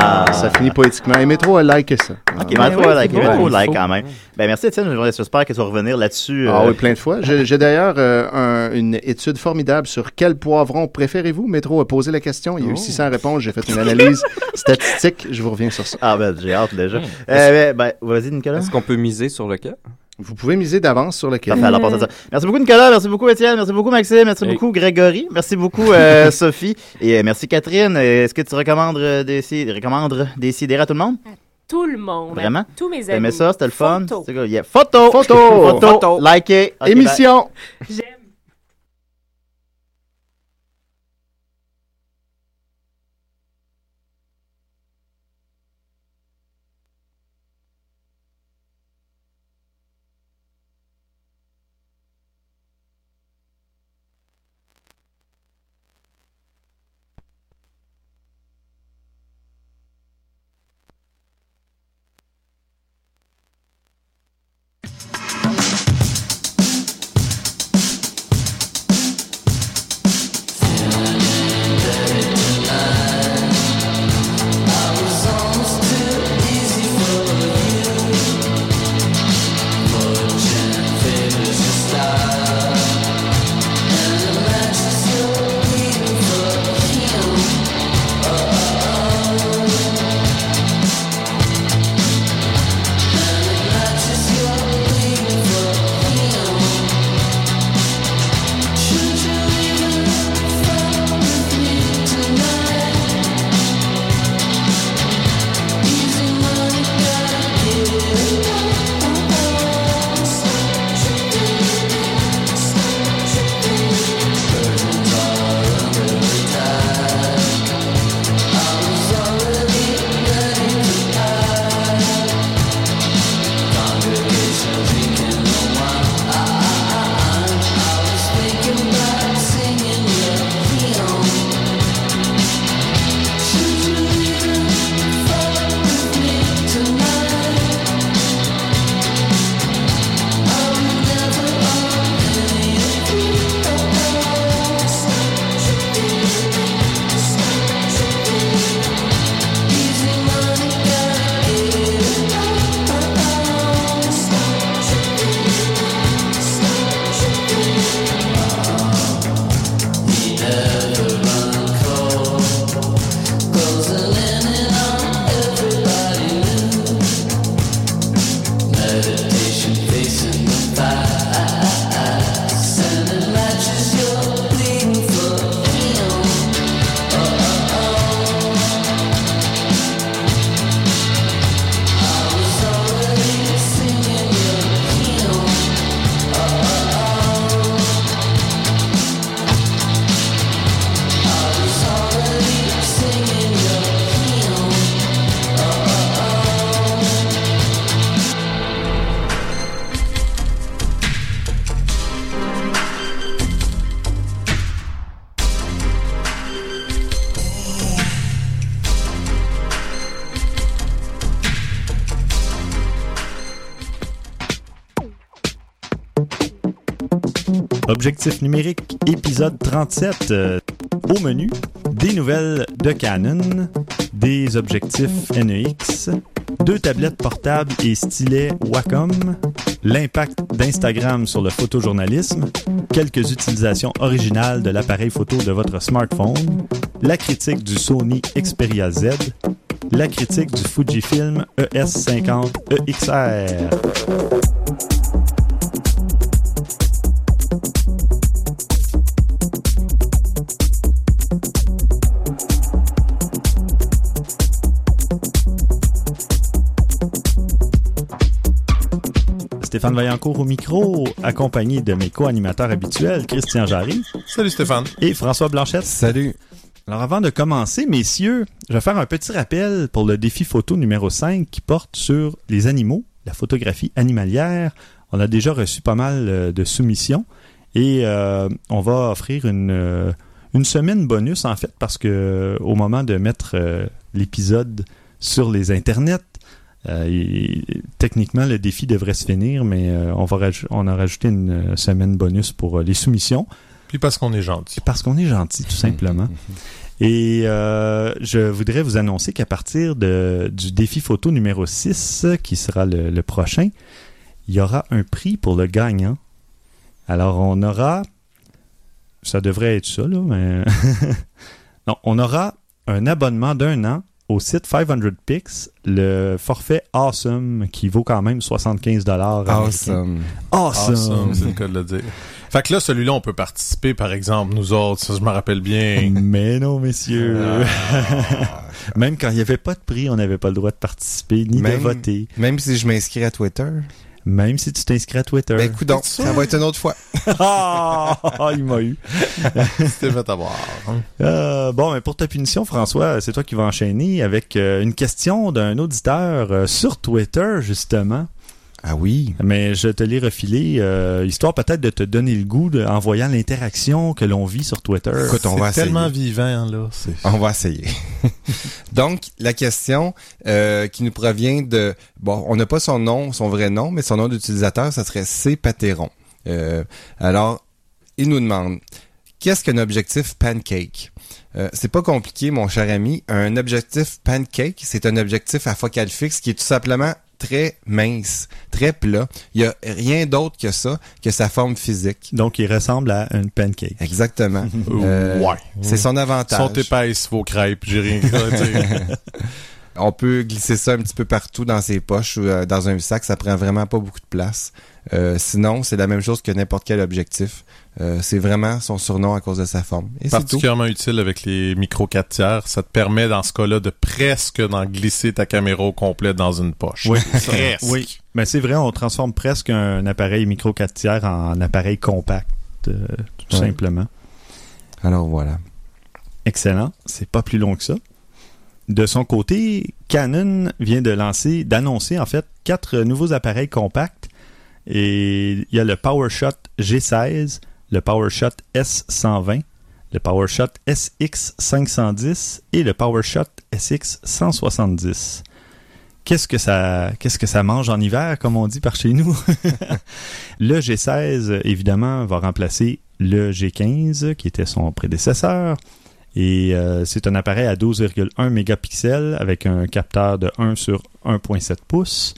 Ah, ça finit poétiquement. Et Métro a liké ça. Ok, Ah, Métro a beau. Métro Il like quand même. Ben merci Étienne, j'espère que tu vas revenir là-dessus. Ah euh, oui, plein de fois. J'ai d'ailleurs euh, un- une étude formidable sur quel poivron préférez-vous? Métro a posé la question. Il y a eu 600 réponses. J'ai fait une analyse statistique. Je vous reviens sur ça. Ah ben j'ai hâte déjà. Euh, ben, ben, vas-y Nicolas. Est-ce qu'on peut miser sur lequel? Vous pouvez miser d'avance sur lequel. Parfait, alors, ça. Merci beaucoup Nicolas, merci beaucoup Étienne, merci beaucoup Maxime, merci Hey. beaucoup Grégory, merci beaucoup euh, Sophie et euh, merci Catherine. Euh, Est-ce que tu recommandes euh, des recommandes des à tout le monde? Tout le monde. Vraiment? Tous mes amis. T'aimais ça, c'était le fun? Photo. Yeah. Photo! Photo! Photo! Photo. Likez! Émission. Objectif numérique, épisode 37. euh, au menu, des nouvelles de Canon, des objectifs NEX, deux tablettes portables et stylets Wacom, l'impact d'Instagram sur le photojournalisme, quelques utilisations originales de l'appareil photo de votre smartphone, la critique du Sony Xperia Z, la critique du Fujifilm E ES50 EXR. Stéphane Vaillancourt au micro, accompagné de mes co-animateurs habituels, Christian Jarry Salut Stéphane. et François Blanchette. Salut. Alors avant de commencer, messieurs, je vais faire un petit rappel pour le défi photo numéro 5 qui porte sur les animaux, la photographie animalière. On a déjà reçu pas mal euh, de soumissions et euh, on va offrir une, euh, une semaine bonus en fait parce que au moment de mettre euh, l'épisode sur les internets, euh, techniquement le défi devrait se finir, mais euh, on, va on a rajouté une euh, semaine bonus pour les soumissions. Puis parce qu'on est gentil. Parce qu'on est gentil, tout simplement. Et euh, je voudrais vous annoncer qu'à partir de, du défi photo numéro 6, qui sera le, le prochain, il y aura un prix pour le gagnant. Alors, on aura... Ça devrait être ça, là, mais... non, on aura un abonnement d'un an au site 500 Pix, le forfait Awesome, qui vaut quand même 75 dollars. Awesome. Awesome. Awesome, c'est le cas de le dire. Fait que là, celui-là, on peut participer, par exemple, nous autres, ça je me rappelle bien. Mais non, messieurs. Ah. Même quand il n'y avait pas de prix, on n'avait pas le droit de participer ni de Même- voter. Même si je m'inscris à Twitter. Même si tu t'inscris à Twitter. Ben, écoute donc, ça? va être une autre fois. Ah, il m'a eu. C'était fait avoir. Euh, bon, mais pour ta punition, François, c'est toi qui vas enchaîner avec euh, une question d'un auditeur euh, sur Twitter, justement. Ah oui. Mais je te l'ai refilé, euh, histoire peut-être de te donner le goût de, en voyant l'interaction que l'on vit sur Twitter. Écoute, on va essayer. tellement vivant, là. C'est... On va essayer. Donc, la question euh, qui nous provient de... Bon, on n'a pas son nom, son vrai nom, mais son nom d'utilisateur, ça serait C. Pateron. Euh, alors, il nous demande, qu'est-ce qu'un objectif pancake? Euh, c'est pas compliqué, mon cher ami. Un objectif pancake, c'est un objectif à focale fixe qui est tout simplement très mince, très plat. Il y a rien d'autre que ça, que sa forme physique. Donc, il ressemble à une pancake. Exactement. Euh, ouais. C'est son avantage. Sont épaisses vos crêpes, j'ai rien à dire. On peut glisser ça un petit peu partout dans ses poches ou euh, dans un sac, ça prend vraiment pas beaucoup de place. Euh, sinon, c'est la même chose que n'importe quel objectif. Euh, c'est vraiment son surnom à cause de sa forme. Et. Particulièrement utile avec les micro 4 tiers. Ça te permet, dans ce cas-là, de presque d'en glisser ta caméra au complet dans une poche. Oui. Presque. Oui, mais c'est vrai, on transforme presque un appareil micro 4 tiers en appareil compact, euh, tout Ouais. simplement. Alors voilà. Excellent, c'est pas plus long que ça. De son côté, Canon vient de lancer, d'annoncer en fait quatre nouveaux appareils compacts. Et il y a le PowerShot G16, le PowerShot S120, le PowerShot SX510 et le PowerShot SX170. Qu'est-ce que ça, qu'est-ce que ça mange en hiver, comme on dit par chez nous? le G16, évidemment, va remplacer le G15, qui était son prédécesseur. Et euh, c'est un appareil à 12,1 mégapixels avec un capteur de 1 sur 1.7 pouces.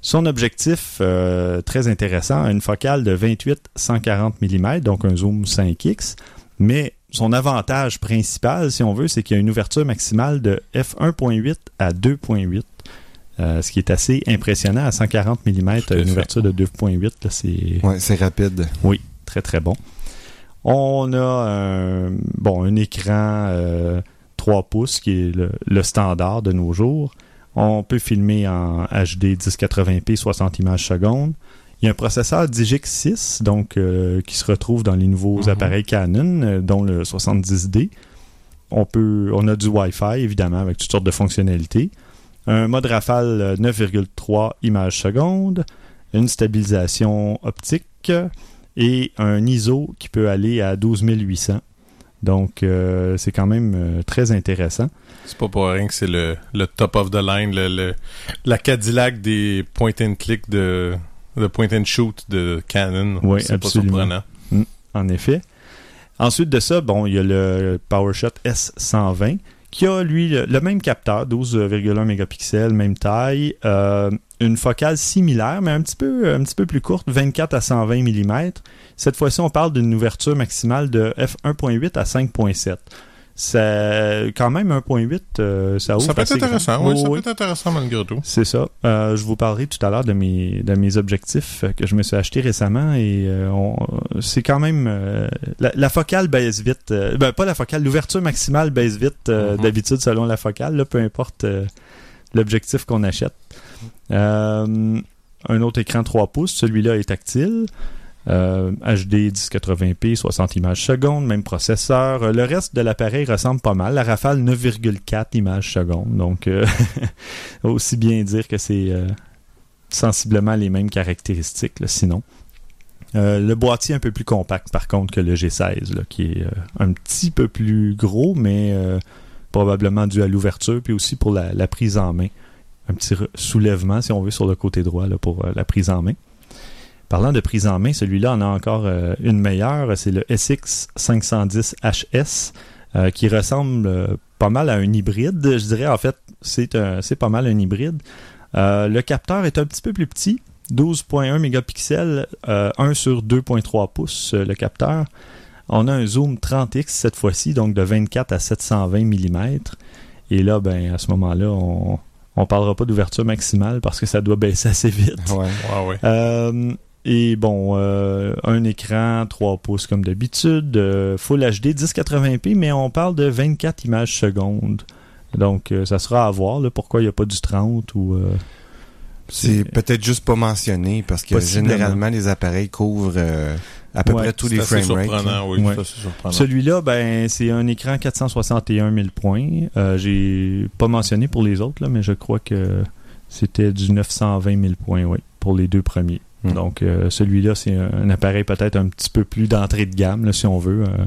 Son objectif, euh, très intéressant, a une focale de 28-140 mm, donc un zoom 5x. Mais son avantage principal, si on veut, c'est qu'il y a une ouverture maximale de f1.8 à 2.8. euh, ce qui est assez impressionnant à 140 mm, une ouverture de 2.8, là, c'est Ouais, c'est rapide. oui, très très bon. On a un, bon, un écran euh, 3 pouces qui est le, le standard de nos jours. On peut filmer en HD 1080p 60 images secondes. Il y a un processeur Digix 6 donc, euh, qui se retrouve dans les nouveaux Mhm. appareils Canon, euh, dont le 70D. On, peut, on a du Wi-Fi, évidemment, avec toutes sortes de fonctionnalités. Un mode rafale euh, 9,3 images secondes. Une stabilisation optique et un ISO qui peut aller à 12800. Donc, euh, c'est quand même euh, très intéressant. C'est pas pour rien que c'est le, le top of the line, le, le- la Cadillac des point and click de, de point and shoot de Canon. Oui, c'est pas surprenant. en effet. Ensuite de ça, bon, il y a le PowerShot S120 qui a, lui, le, le même capteur, 12,1 mégapixels, même taille, euh, une focale similaire, mais un petit, peu, un petit peu plus courte, 24 à 120 mm. Cette fois-ci, on parle d'une ouverture maximale de f1.8 à 5.7. C'est quand même 1.8, euh, ça ouvre Ça peut être intéressant, oui, ça peut être intéressant malgré tout. C'est ça. Euh, je vous parlerai tout à l'heure de mes, de mes objectifs que je me suis acheté récemment et euh, c'est quand même... euh, la, la focale baisse vite. ben, pas la focale, l'ouverture maximale baisse vite Mhm. d'habitude selon la focale, là, peu importe l'objectif qu'on achète. Euh, un autre écran 3 pouces, celui-là est tactile. HD 1080p, 60 images secondes, même processeur. Euh, Le reste de l'appareil ressemble pas mal. La Rafale 9,4 images secondes. Donc, euh, aussi bien dire que c'est sensiblement les mêmes caractéristiques, sinon. Le boîtier un peu plus compact, par contre, que le G16, là, qui est un petit peu plus gros, mais probablement dû à l'ouverture, puis aussi pour la prise en main. Un petit soulèvement, si on veut, sur le côté droit pour euh, la prise en main. Parlant de prise en main, celui-là en a encore euh, une meilleure. C'est le SX 510 HS qui ressemble euh, pas mal à un hybride. Je dirais en fait, c'est pas mal un hybride. Le capteur est un petit peu plus petit, 12.1 mégapixels, euh, 1 sur 2.3 pouces le capteur. On a un zoom 30x cette fois-ci, donc de 24 à 720 mm. Et là, ben à ce moment-là, on on parlera pas d'ouverture maximale parce que ça doit baisser assez vite. Ouais. Ouais, ouais. Euh, et bon, euh, un écran 3 pouces comme d'habitude, euh, Full HD 1080p, mais on parle de 24 images secondes. Donc, euh, ça sera à voir là, pourquoi il n'y a pas du 30 ou... euh, C'est peut-être juste pas mentionné parce que généralement les appareils couvrent euh, à peu Ouais, près tous les assez frame rates. surprenant, oui. Ouais. Celui-là, ben, c'est un écran 461 000 points. Euh, J'ai pas mentionné pour les autres, là, mais je crois que c'était du 920 000 points, oui, pour les deux premiers. Hmm. Donc, euh, celui-là, c'est un, un appareil peut-être un petit peu plus d'entrée de gamme, là, si on veut. euh,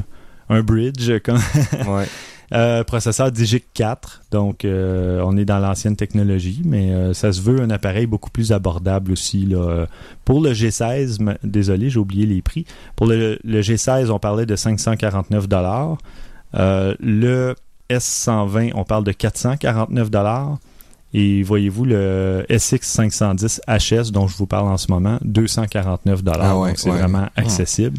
un bridge, comme, Ouais. Euh, processeur Digic 4, donc euh, on est dans l'ancienne technologie, mais euh, ça se veut un appareil beaucoup plus abordable aussi. Là. Pour le G16, ma- désolé, j'ai oublié les prix. Pour le, le G16, on parlait de 549 dollars. Le S120, on parle de 449 dollars. Et voyez-vous, le SX 510 HS dont je vous parle en ce moment, 249 dollars. Ah ouais, donc c'est ouais. vraiment accessible.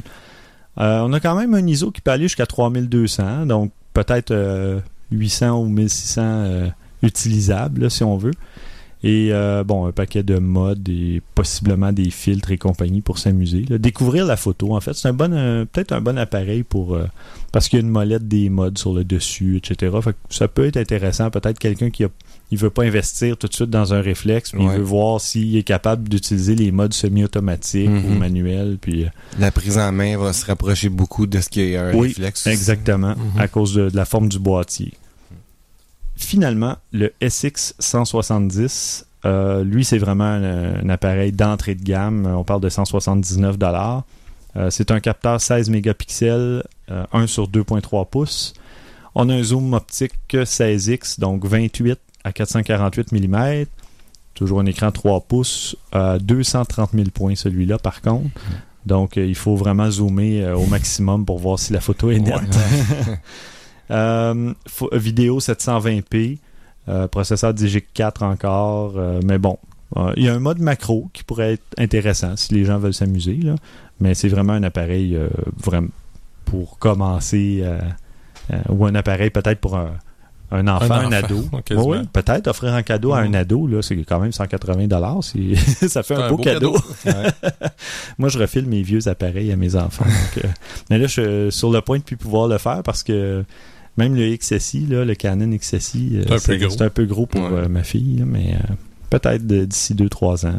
Euh, on a quand même un ISO qui peut aller jusqu'à 3200, donc peut-être euh, 800 ou 1600 euh, utilisables, si on veut. Et euh, bon, un paquet de modes et possiblement des filtres et compagnie pour s'amuser. Découvrir la photo, en fait, c'est un bon, euh, peut-être un bon appareil pour euh, parce qu'il y a une molette des modes sur le dessus, etc. Fait que ça peut être intéressant. Peut-être quelqu'un qui a, il veut pas investir tout de suite dans un réflexe, mais Ouais. il veut voir s'il est capable d'utiliser les modes semi-automatiques Mhm. ou manuels. Puis euh, La prise en main va se rapprocher beaucoup de ce qui est un Oui, réflexe. Exactement, Mhm. à cause de, de la forme du boîtier. Finalement, le SX 170, euh, lui, c'est vraiment un, un appareil d'entrée de gamme. On parle de 179 dollars. Euh, c'est un capteur 16 mégapixels, euh, 1 sur 2.3 pouces. On a un zoom optique 16x, donc 28 à 448 mm. Toujours un écran 3 pouces, à 230 000 points celui-là par contre. Donc euh, il faut vraiment zoomer euh, au maximum pour voir si la photo est nette. Euh, vidéo 720p, euh, processeur Digic 4 encore, euh, mais bon. euh, Il y a un mode macro qui pourrait être intéressant si les gens veulent s'amuser, mais c'est vraiment un appareil euh, vraiment pour commencer euh, euh, ou un appareil peut-être pour un, un enfant, un, enfant, ado. Oui, peut-être offrir un cadeau à un Mhm. ado, là, c'est quand même 180 dollars. Ça fait un, beau, beau cadeau. cadeau. Moi, je refile mes vieux appareils à mes enfants. donc, euh, mais là, je suis sur le point de plus pouvoir le faire parce que même le XSI, là, le Canon XSI, euh, C'est un peu gros. c'est un peu gros pour Ouais. euh, ma fille, mais euh, peut-être d'ici 2-3 ans.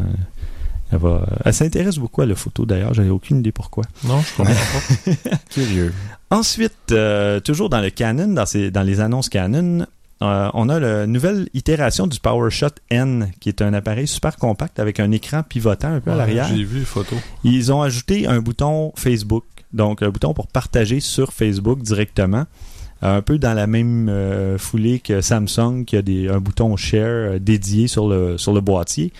Elle, va, elle s'intéresse beaucoup à la photo d'ailleurs, j'avais aucune idée pourquoi. Non, je comprends pas. Curieux. Ensuite, euh, toujours dans le Canon, dans, les annonces Canon, euh, on a la nouvelle itération du PowerShot N, qui est un appareil super compact avec un écran pivotant un peu à l'arrière. J'ai vu les photos. Ils ont ajouté un bouton Facebook, donc un bouton pour partager sur Facebook directement. Un peu dans la même euh, foulée que Samsung, qui a des, un bouton share euh, dédié sur le, sur le boîtier.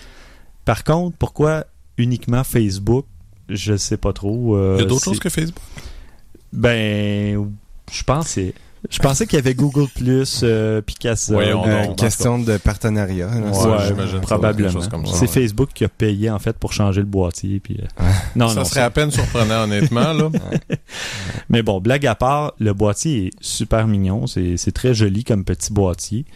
Par contre, pourquoi uniquement Facebook? Je sais pas trop. euh, Il y a d'autres choses que Facebook? Ben, je pensais. Je pensais qu'il y avait Google Plus, euh, Picasso. Euh, donc. Euh, question de partenariat. là, Ouais, ça. Ouais, probablement. Quelque chose comme ça, C'est ouais. Facebook qui a payé en fait pour changer le boîtier. Puis, euh, Ouais. non, ça non, serait à peine surprenant, honnêtement. Là. Mais bon, blague à part, le boîtier est super mignon. C'est c'est très joli comme petit boîtier.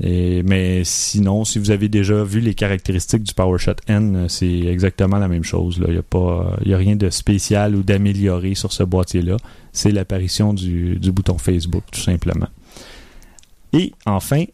Et, mais sinon, si vous avez déjà vu les caractéristiques du PowerShot N, euh, c'est exactement la même chose. là. Il n'y a, pas- il y a rien de spécial ou d'amélioré sur ce boîtier-là. C'est l'apparition du, du bouton Facebook, tout simplement. Et enfin,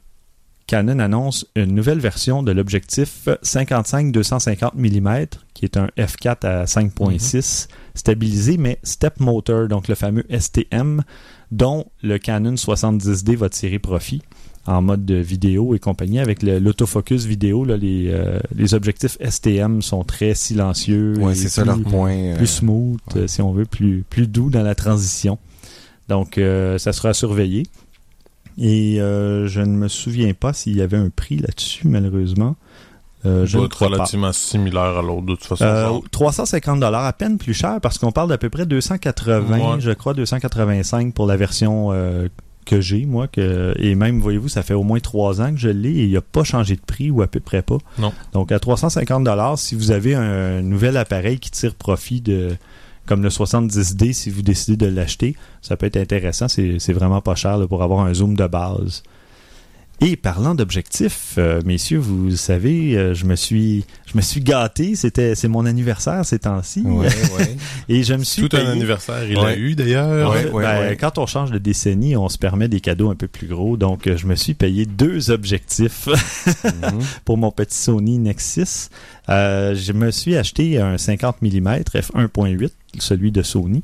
Canon annonce une nouvelle version de l'objectif 55-250 mm, qui est un f4 à 5.6 stabilisé, mais step motor, donc le fameux STM, dont le Canon 70D va tirer profit en mode de vidéo et compagnie. Avec l'autofocus vidéo, là, les, euh, les objectifs STM sont très silencieux. C'est ça plus- leur point. euh, plus smooth, ouais. euh, si on veut, plus, plus doux dans la transition. Donc, euh, ça sera surveillé. Et euh, je ne me souviens pas s'il y avait un prix là-dessus, malheureusement. Euh, je être pas. relativement similaire à l'autre, de toute façon. Euh, genre. 350 dollars, à peine plus cher parce qu'on parle d'à peu près 280, Ouais. je crois 285 pour la version euh, que j'ai moi que et même voyez-vous ça fait au moins trois ans que je l'ai et il n'a pas changé de prix ou à peu près pas. Non. Donc à 350 dollars si vous avez un nouvel appareil qui tire profit de comme le 70D si vous décidez de l'acheter, ça peut être intéressant, c'est c'est vraiment pas cher là, pour avoir un zoom de base. Et parlant d'objectifs, euh, messieurs, vous savez, euh, je me suis je me suis gâté, c'était c'est mon anniversaire ces temps-ci Ouais, ouais. et je me suis Tout un anniversaire, il Ouais. l'a eu d'ailleurs. ben, ouais. Quand on change de décennie, on se permet des cadeaux un peu plus gros. Donc, euh, je me suis payé deux objectifs Mhm. pour mon petit Sony Nexus. Euh, je me suis acheté un 50 mm f1.8, celui de Sony,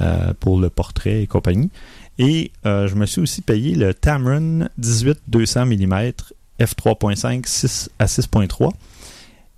euh, pour le portrait et compagnie. Et euh, je me suis aussi payé le Tamron 18-200 mm f3.5 6 à 6.3.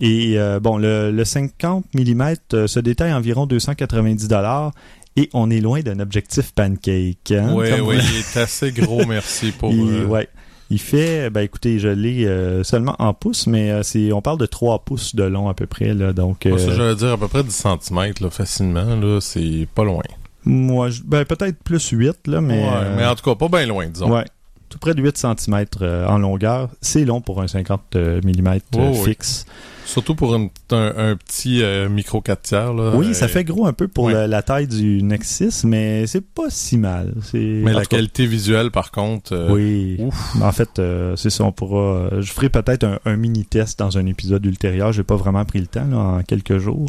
Et euh, bon, le, le 50 mm euh, se détaille environ 290 dollars et on est loin d'un objectif pancake. hein, Oui, oui, il est assez gros, merci pour. il, euh, ouais. Il fait, ben écoutez, je l'ai euh, seulement en pouces, mais euh, c'est, on parle de 3 pouces de long à peu près. Là, donc, Moi, ça, j'allais dire à peu près 10 cm, là, facilement, là, c'est pas loin. Moi, je- ben, peut-être plus 8, là, mais, Ouais, euh, mais en tout cas, pas bien loin, disons. ouais, tout près de 8 cm en longueur. C'est long pour un 50 mm Oh, oui. fixe. Surtout pour une- un, un petit euh, micro 4 tiers. Là, Oui, ça Euh, fait gros un peu pour ouais. la, la taille du Nexus, mais c'est pas si mal. C'est, Mais la cas, qualité visuelle, par contre. euh, Oui. Ouf. En fait, euh, c'est ça, on pourra. euh, je ferai peut-être un, un mini-test dans un épisode ultérieur. J'ai pas vraiment pris le temps là, en quelques jours.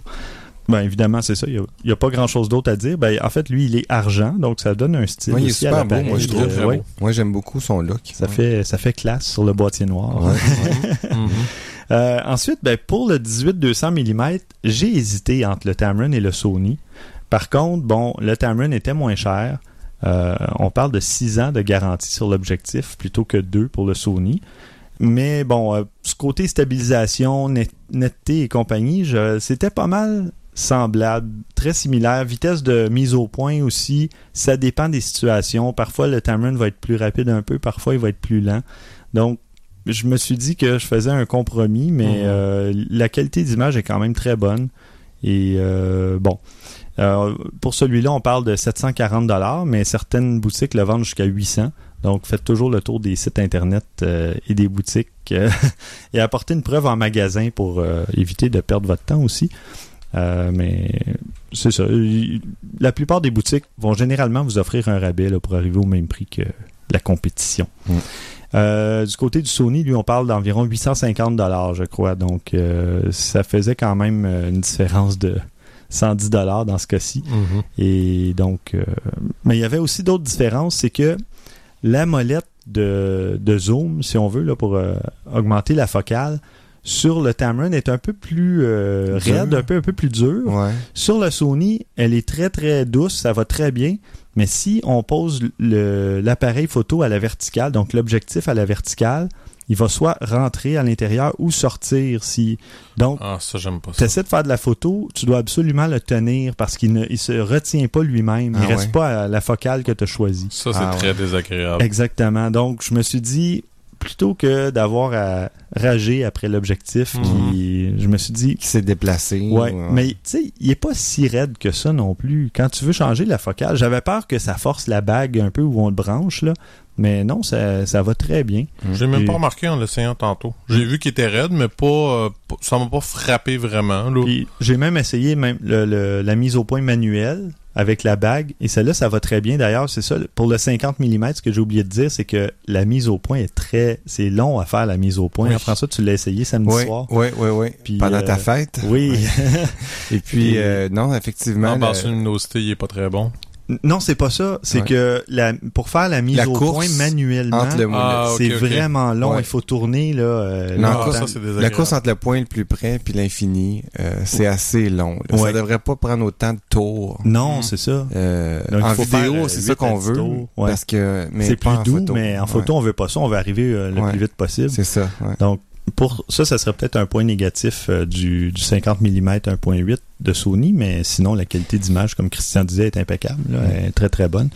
Ben évidemment, c'est ça. Il n'y a, pas grand-chose d'autre à dire. Ben, en fait, lui, il est argent, donc ça donne un style Ouais, il est aussi à super beau, moi, je trouve. Euh, Très ouais, beau. Moi, j'aime beaucoup son look. ça, fait, ça fait classe sur le boîtier noir. Euh, ensuite, ben, pour le 18-200 mm, j'ai hésité entre le Tamron et le Sony. Par contre, bon, le Tamron était moins cher. Euh, on parle de 6 ans de garantie sur l'objectif plutôt que 2 pour le Sony. Mais bon, euh, ce côté stabilisation, net- netteté et compagnie, je- c'était pas mal semblable, très similaire. Vitesse de mise au point aussi, ça dépend des situations. Parfois, le Tamron va être plus rapide un peu, parfois, il va être plus lent. Donc, je me suis dit que je faisais un compromis, mais Mhm. euh, la qualité d'image est quand même très bonne. Et euh, bon, Euh, pour celui-là, on parle de 740 dollars, mais certaines boutiques le vendent jusqu'à 800. Donc, faites toujours le tour des sites internet euh, et des boutiques euh, et apportez une preuve en magasin pour éviter de perdre votre temps aussi. Euh, mais c'est ça. La plupart des boutiques vont généralement vous offrir un rabais là, pour arriver au même prix que la compétition. Mm. Euh, du côté du Sony, lui, on parle d'environ 850 dollars, je crois. Donc, euh, ça faisait quand même une différence de 110 dollars dans ce cas-ci. Mhm. Et donc, mais il y avait aussi d'autres différences, c'est que la molette de, de zoom, si on veut, là, pour augmenter la focale, sur le Tamron est un peu plus euh, raide, un peu, un peu plus dur. Ouais. Sur le Sony, elle est très très douce, ça va très bien. Mais si on pose l'appareil photo à la verticale, donc l'objectif à la verticale, il va soit rentrer à l'intérieur ou sortir. Si donc Ah, ça, j'aime pas tu essaies de faire de la photo, tu dois absolument le tenir parce qu'il ne il se retient pas lui-même. Ah il reste ouais. pas à la focale que tu as choisie. Ça, c'est Ah, très désagréable. Exactement. Donc, je me suis dit, plutôt que d'avoir à rager après l'objectif, Mhm. qui- je me suis dit, Qui s'est déplacé. Ouais, ou, mais tu sais, il est pas si raide que ça non plus. Quand tu veux changer la focale, j'avais peur que ça force la bague un peu où on le branche, là. Mais non, ça, ça va très bien. J'ai même pas remarqué en l'essayant tantôt. J'ai vu qu'il était raide, mais pas, euh, ça m'a pas frappé vraiment. J'ai même essayé même le- le- la mise au point manuelle avec la bague. Et celle-là, ça va très bien. D'ailleurs, c'est ça. Pour le 50 mm, ce que j'ai oublié de dire, c'est que la mise au point est très... C'est long à faire, la mise au point. Oui. François, tu l'as essayé samedi soir. ouais, ouais, ouais. Puis, Pendant euh, ta fête. Oui. Et puis, Et- euh, non, effectivement. Le- bas sur luminosité, il est pas très bon. Non, c'est pas ça. C'est Ouais. que la, pour faire la mise La au course point manuellement... entre le Ah, c'est vraiment long. Ouais. Il faut tourner là. euh, Non, longtemps. Ah, ça, c'est La course entre le point le plus près puis l'infini, euh, c'est assez long. là. Ouais. Ça devrait pas prendre autant de tours. Non, Mm. c'est ça. Euh, Donc, en vidéo, euh, c'est ça qu'on veut. Parce que, mais C'est plus en doux, photo. mais en Ouais. photo, on veut pas ça. On veut arriver euh, le Ouais. plus vite possible. C'est ça, ouais. Donc, pour ça, ça serait peut-être un point négatif euh, du, du 50 mm 1.8 de Sony, mais sinon, la qualité d'image, comme Christian disait, est impeccable. là. Elle est très, très bonne.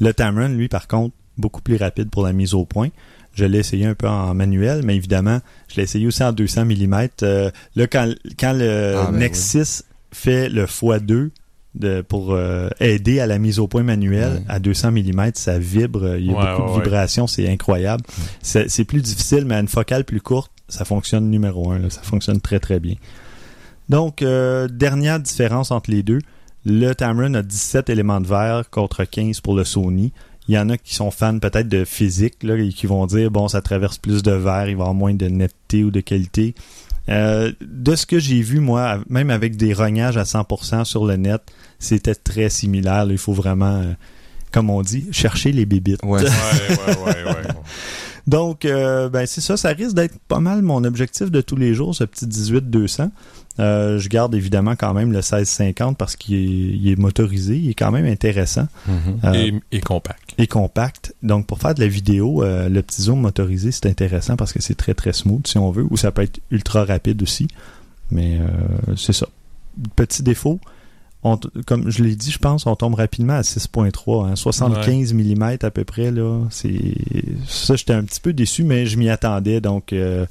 Le Tamron, lui, par contre, beaucoup plus rapide pour la mise au point. Je l'ai essayé un peu en manuel, mais évidemment, je l'ai essayé aussi en 200 mm. Euh, là, quand, quand le Ah, ben Nexus fait le x2 de, pour euh, aider à la mise au point manuelle Ouais. à 200 mm, ça vibre. Il y a Ouais, beaucoup ouais, de vibrations, c'est incroyable. C'est plus difficile, mais à une focale plus courte, ça fonctionne numéro un. là. ça fonctionne très très bien. Donc, euh, dernière différence entre les deux. Le Tamron a 17 éléments de verre contre 15 pour le Sony. Il y en a qui sont fans peut-être de physique là, et qui vont dire bon ça traverse plus de verre, il va y avoir moins de netteté ou de qualité. Euh, de ce que j'ai vu moi, même avec des rognages à 100% sur le net, c'était très similaire. là. Il faut vraiment, euh, comme on dit, chercher les bébites. Ouais. Ouais, ouais, ouais, ouais. Donc, euh, ben c'est ça, ça risque d'être pas mal mon objectif de tous les jours, ce petit 18-200. Euh, je garde évidemment quand même le 1650 parce qu'il est, il est motorisé, il est quand même intéressant Mhm. euh, Et, et compact. et compact. Donc, pour faire de la vidéo, euh, le petit zoom motorisé, c'est intéressant parce que c'est très très smooth si on veut, ou ça peut être ultra rapide aussi. Mais euh, c'est ça. Petit défaut, on comme je l'ai dit, je pense, on tombe rapidement à 6.3, hein, 75 mm à peu près. là. C'est Ça, j'étais un petit peu déçu, mais je m'y attendais, donc euh,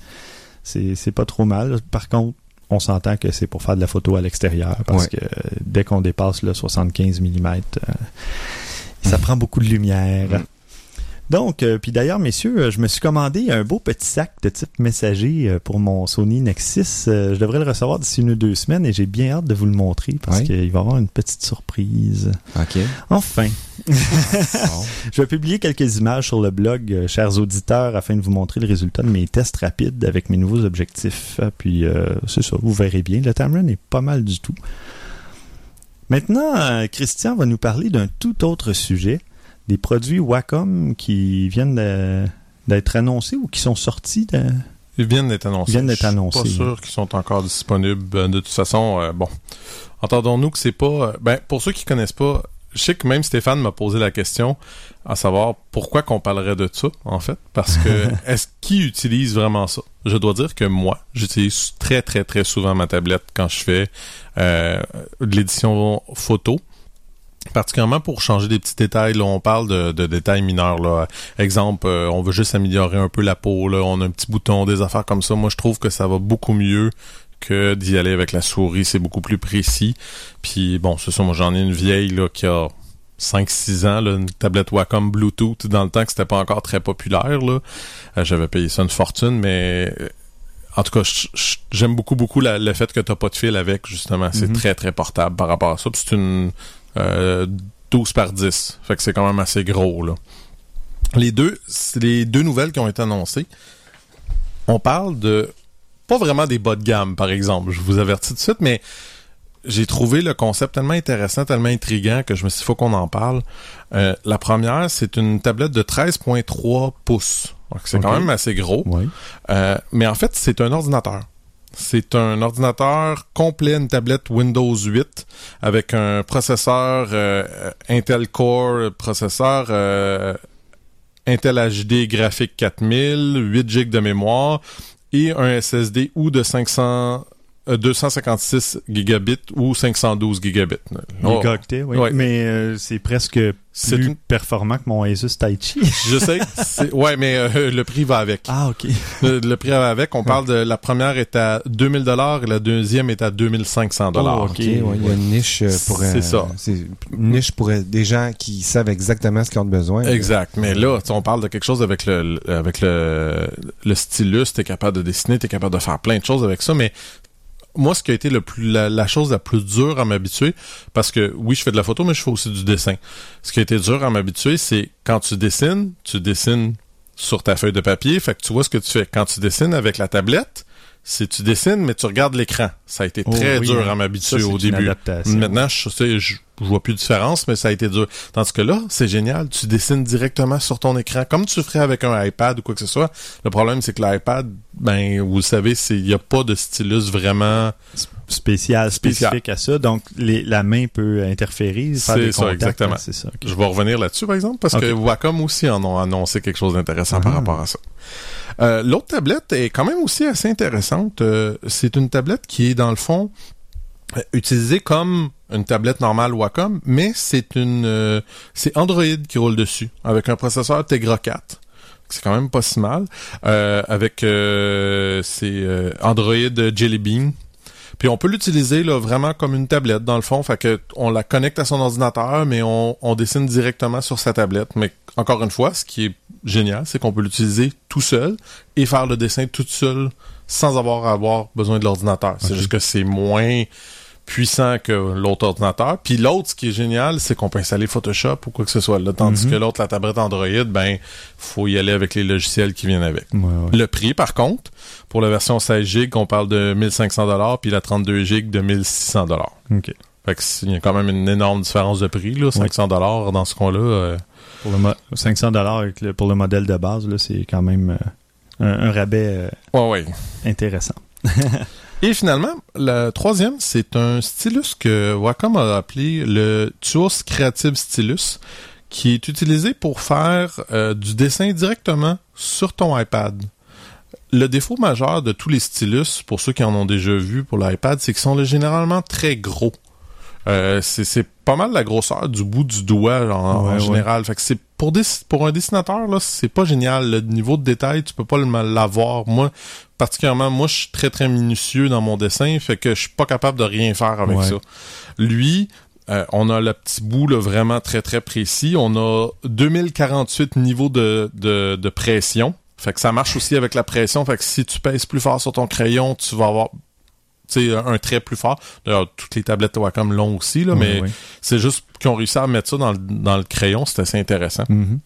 c'est pas trop mal. Par contre, on s'entend que c'est pour faire de la photo à l'extérieur, parce Ouais. que euh, dès qu'on dépasse le 75 mm, ça prend beaucoup de lumière. Donc, euh, puis d'ailleurs, messieurs, euh, je me suis commandé un beau petit sac de type messager euh, pour mon Sony Nexus. Euh, je devrais le recevoir d'ici une ou deux semaines et j'ai bien hâte de vous le montrer parce qu'il va y avoir une petite surprise. OK. Enfin, je vais publier quelques images sur le blog, chers auditeurs, afin de vous montrer le résultat de mes tests rapides avec mes nouveaux objectifs. Ah, Puis, euh, c'est ça, vous verrez bien. Le Tamron est pas mal du tout. Maintenant, Christian va nous parler d'un tout autre sujet, des produits Wacom qui viennent d'être annoncés ou qui sont sortis. de- Ils viennent d'être annoncés. Ils viennent d'être annoncés, Je suis pas sûr qu'ils sont encore disponibles. Euh, De toute façon, euh, bon. Entendons-nous que c'est pas. euh, Ben, pour ceux qui connaissent pas, je sais que même Stéphane m'a posé la question à savoir pourquoi qu'on parlerait de ça, en fait. Parce que est-ce qui utilise vraiment ça? Je dois dire que moi, j'utilise très, très, très souvent ma tablette quand je fais euh, de l'édition photo. Particulièrement pour changer des petits détails. Là, on parle de, de détails mineurs. Là. Exemple, euh, on veut juste améliorer un peu la peau. Là. On a un petit bouton, des affaires comme ça. Moi, je trouve que ça va beaucoup mieux que d'y aller avec la souris. C'est beaucoup plus précis. Puis bon, c'est ça. Moi, j'en ai une vieille là, qui a 5-6 ans, là, une tablette Wacom Bluetooth, dans le temps que c'était pas encore très populaire. Là. Euh, J'avais payé ça une fortune, mais euh, en tout cas, j'aime beaucoup, beaucoup la- le fait que t'as pas de fil avec, justement. C'est Mhm. très, très portable par rapport à ça. C'est une 12 par 10. Fait que c'est quand même assez gros, là. Les deux, c'est les deux nouvelles qui ont été annoncées. On parle de pas vraiment des bas de gamme, par exemple. Je vous avertis tout de suite, mais j'ai trouvé le concept tellement intéressant, tellement intriguant que je me suis dit, faut qu'on en parle. Euh, la première, c'est une tablette de 13.3 pouces. Donc, c'est quand même assez gros. Euh, mais en fait, c'est un ordinateur. C'est un ordinateur complet, une tablette Windows 8 avec un processeur euh, Intel Core, processeur euh, Intel HD graphique 4000, 8 GB de mémoire et un SSD ou de 500 euh, 256 gigabits ou 512 gigabits. Oh, oui. Ouais. Mais euh, c'est presque C'est plus une- performant que mon Asus Taichi. Je sais, ouais, mais euh, le prix va avec. ah, ok. Le, le prix va avec, on parle de la première est à 2000 dollars et la deuxième est à 2500 dollars. Oh, OK, ouais, il y a une niche euh, pour... C'est euh, ça. C'est une niche pour euh, des gens qui savent exactement ce qu'ils ont besoin. Exact. Mais là, tu on parle de quelque chose avec le, le- avec le, le stylus, t'es capable de dessiner, t'es capable de faire plein de choses avec ça, mais moi, ce qui a été le plus, la, la chose la plus dure à m'habituer, parce que oui, je fais de la photo, mais je fais aussi du dessin. Ce qui a été dur à m'habituer, c'est quand tu dessines, tu dessines sur ta feuille de papier, fait que tu vois ce que tu fais. Quand tu dessines avec la tablette, c'est tu dessines, mais tu regardes l'écran. Ça a été Oh, très oui, dur à m'habituer au début. Maintenant, je je, je vois plus de différence, mais ça a été dur. Tandis que là, c'est génial. Tu dessines directement sur ton écran, comme tu ferais avec un iPad ou quoi que ce soit. Le problème, c'est que l'iPad, ben, vous le savez, c'est, il n'y a pas de stylus vraiment. spécial, Spécial. spécifique à ça. Donc, les- la main peut interférer, C'est ça, exactement. hein, ça. Je vais revenir là-dessus, par exemple, parce que Wacom aussi en ont annoncé quelque chose d'intéressant par Ah. rapport à ça. Euh, L'autre tablette est quand même aussi assez intéressante. Euh, c'est une tablette qui est, dans le fond, euh, utilisée comme une tablette normale Wacom, mais c'est une euh, c'est Android qui roule dessus, avec un processeur Tegra 4. c'est quand même pas si mal. Euh, avec euh, c'est euh, Android Jelly Bean. Puis on peut l'utiliser là vraiment comme une tablette dans le fond, fait que on la connecte à son ordinateur, mais on, on dessine directement sur sa tablette. Mais encore une fois, ce qui est génial, c'est qu'on peut l'utiliser tout seul et faire le dessin tout seul sans avoir à avoir besoin de l'ordinateur. C'est juste que c'est moins puissant que l'autre ordinateur. Puis l'autre, ce qui est génial, c'est qu'on peut installer Photoshop ou quoi que ce soit. Là, tandis Mhm. que l'autre, la tablette Android, ben, faut y aller avec les logiciels qui viennent avec. Ouais, ouais. Le prix, par contre, pour la version 16 GB, on parle de 1500 dollars, puis la 32 GB de 1600 dollars. OK. Fait que il y a quand même une énorme différence de prix, là, 500 dollars dans ce coin-là. euh, Pour le mo- 500 dollars pour le modèle de base, là, c'est quand même euh, un, un rabais euh, Ouais, ouais. intéressant. Et finalement, le troisième, c'est un stylus que Wacom a appelé le Tuos Creative Stylus, qui est utilisé pour faire euh, du dessin directement sur ton iPad. Le défaut majeur de tous les stylus, pour ceux qui en ont déjà vu pour l'iPad, c'est qu'ils sont généralement très gros. Euh, c'est pas mal la grosseur du bout du doigt en, en Ouais, ouais. général. Fait que c'est pour des, pour un dessinateur là, c'est pas génial. Le niveau de détail, tu peux pas l'avoir. Moi, particulièrement, moi, je suis très très minutieux dans mon dessin, fait que je suis pas capable de rien faire avec Ouais. ça. Lui, euh, on a le petit bout là, vraiment très très précis. On a 2048 niveaux de, de, de pression. Fait que ça marche aussi avec la pression. Fait que si tu pèses plus fort sur ton crayon, tu vas avoir un trait plus fort. D'ailleurs, toutes les tablettes Wacom l'ont aussi, là, mais c'est juste qu'ils ont réussi à mettre ça dans le, dans le crayon. C'est assez intéressant. Mhm.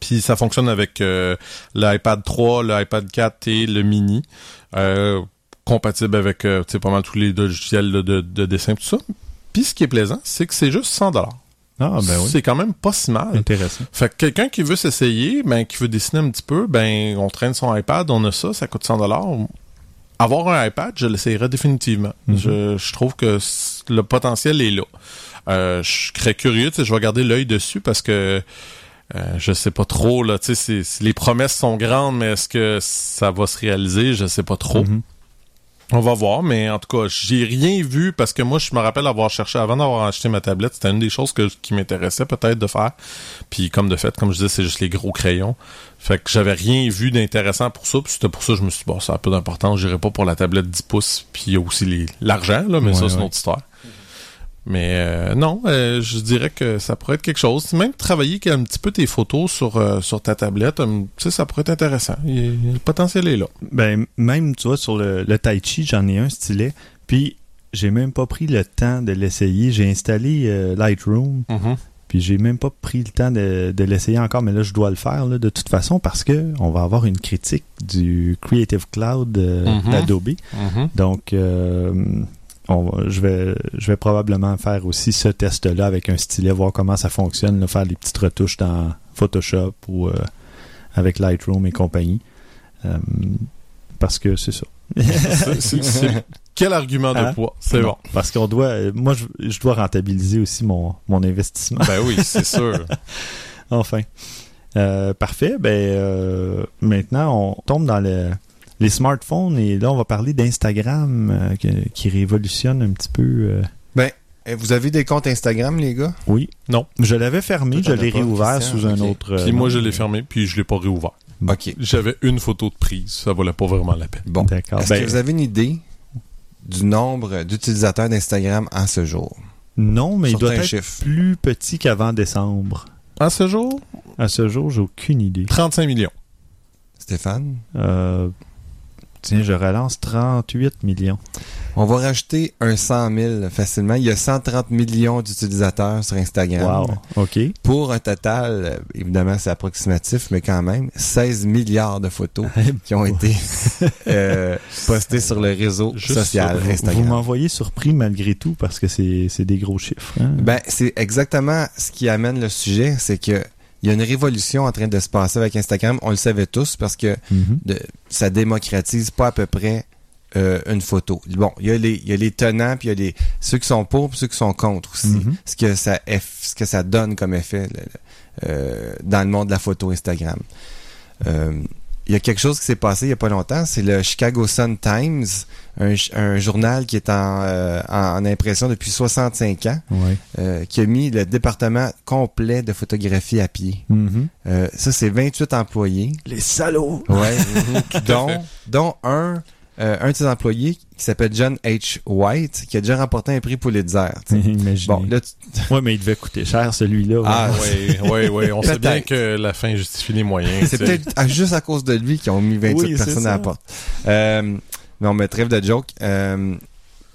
Puis ça fonctionne avec euh, l'iPad 3, l'iPad 4 et le mini. Euh, compatible avec euh, pas mal tous les logiciels de, de, de dessin tout ça. Puis ce qui est plaisant, c'est que c'est juste 100 dollars. Ah, ben oui. C'est quand même pas si mal. Intéressant. Fait que quelqu'un qui veut s'essayer, ben qui veut dessiner un petit peu, ben on traîne son iPad, on a ça, ça coûte 100 dollars. Avoir un iPad, je l'essayerais définitivement. Mhm. je, je trouve que le potentiel est là. Euh, je serais curieux, je vais garder l'œil dessus parce que euh, je sais pas trop là, tu sais, les promesses sont grandes, mais est-ce que ça va se réaliser, je sais pas trop. Mhm. On va voir, mais en tout cas, j'ai rien vu parce que moi, je me rappelle avoir cherché avant d'avoir acheté ma tablette. C'était une des choses que, qui m'intéressait peut-être de faire. Puis comme de fait, comme je disais, c'est juste les gros crayons. Fait que j'avais rien vu d'intéressant pour ça. Puis c'était pour ça que je me suis dit, bon, ça a peu d'importance. J'irai pas pour la tablette 10 pouces. Puis il y a aussi l'argent, là, mais Ouais, ça, c'est une autre histoire. Mais euh, non, euh, je dirais que ça pourrait être quelque chose. Même travailler un petit peu tes photos sur, euh, sur ta tablette, sais, ça pourrait être intéressant. Il- le potentiel est là. Ben, même, tu vois, sur le, le Tai Chi, j'en ai un stylet. Puis, j'ai même pas pris le temps de l'essayer. J'ai installé euh, Lightroom. Puis j'ai même pas pris le temps de, de l'essayer encore, mais là je dois le faire là, de toute façon parce que on va avoir une critique du Creative Cloud Mhm. d'Adobe. Mhm. Donc on je vais je vais probablement faire aussi ce test-là avec un stylet, voir comment ça fonctionne, là, faire des petites retouches dans Photoshop ou euh, avec Lightroom et compagnie. Euh, parce que c'est ça. Quel argument de Hein? poids? C'est bon. Parce qu'on doit, moi je, je dois rentabiliser aussi mon, mon investissement. Ben oui, c'est sûr. Enfin. Euh, parfait. Ben, maintenant, on tombe dans le, les smartphones et là, on va parler d'Instagram euh, qui, révolutionne un petit peu. euh, Eh, Vous avez des comptes Instagram, les gars? Oui. Non. Je l'avais fermé, je l'ai réouvert Christian? sous un autre. euh, Puis moi, je l'ai fermé, puis je l'ai pas réouvert. OK. J'avais une photo de prise. Ça valait pas vraiment la peine. Bon. D'accord. Est-ce Ben, que vous avez une idée du nombre d'utilisateurs d'Instagram en ce jour? Non, mais il doit être chiffre. plus petit qu'avant décembre. À ce jour, À ce jour, j'ai aucune idée. 35 millions. Stéphane? Euh, tiens, je relance 38 millions. On va rajouter un 100 000 facilement. Il y a 130 millions d'utilisateurs sur Instagram. Wow. OK. Pour un total, évidemment c'est approximatif, mais quand même, 16 milliards de photos qui ont été euh, postées sur le réseau Juste social sur- Vous Instagram. m'envoyez surpris malgré tout parce que c'est c'est des gros chiffres. hein? Ben, c'est exactement ce qui amène le sujet, c'est que il y a une révolution en train de se passer avec Instagram. On le savait tous parce que Mhm. de- ça démocratise pas à peu près euh, une photo. Bon, il y a les il y a les tenants puis il y a les ceux qui sont pour puis ceux qui sont contre aussi. Mhm. Ce que ça eff- ce que ça donne comme effet le- le- euh, dans le monde de la photo Instagram. Euh, il y a quelque chose qui s'est passé il y a pas longtemps, c'est le Chicago Sun Times, un, ch- un journal qui est en, euh, en, impression depuis 65 ans, Ouais. euh, qui a mis le département complet de photographie à pied. Mhm. Euh, ça, c'est 28 employés. Les salauds! Ouais. dont, dont un, euh, un de ses employés qui s'appelle John H. White, qui a déjà remporté un prix Pulitzer. Bon, là, tu- Ouais, mais il devait coûter cher, celui-là. ouais. Ah, Oui, oui, oui. On sait bien que la fin justifie les moyens. c'est peut-être juste à cause de lui qu'ils ont mis 28 Oui, c'est personnes ça. à la porte. Euh, non, mais trêve de joke. Euh,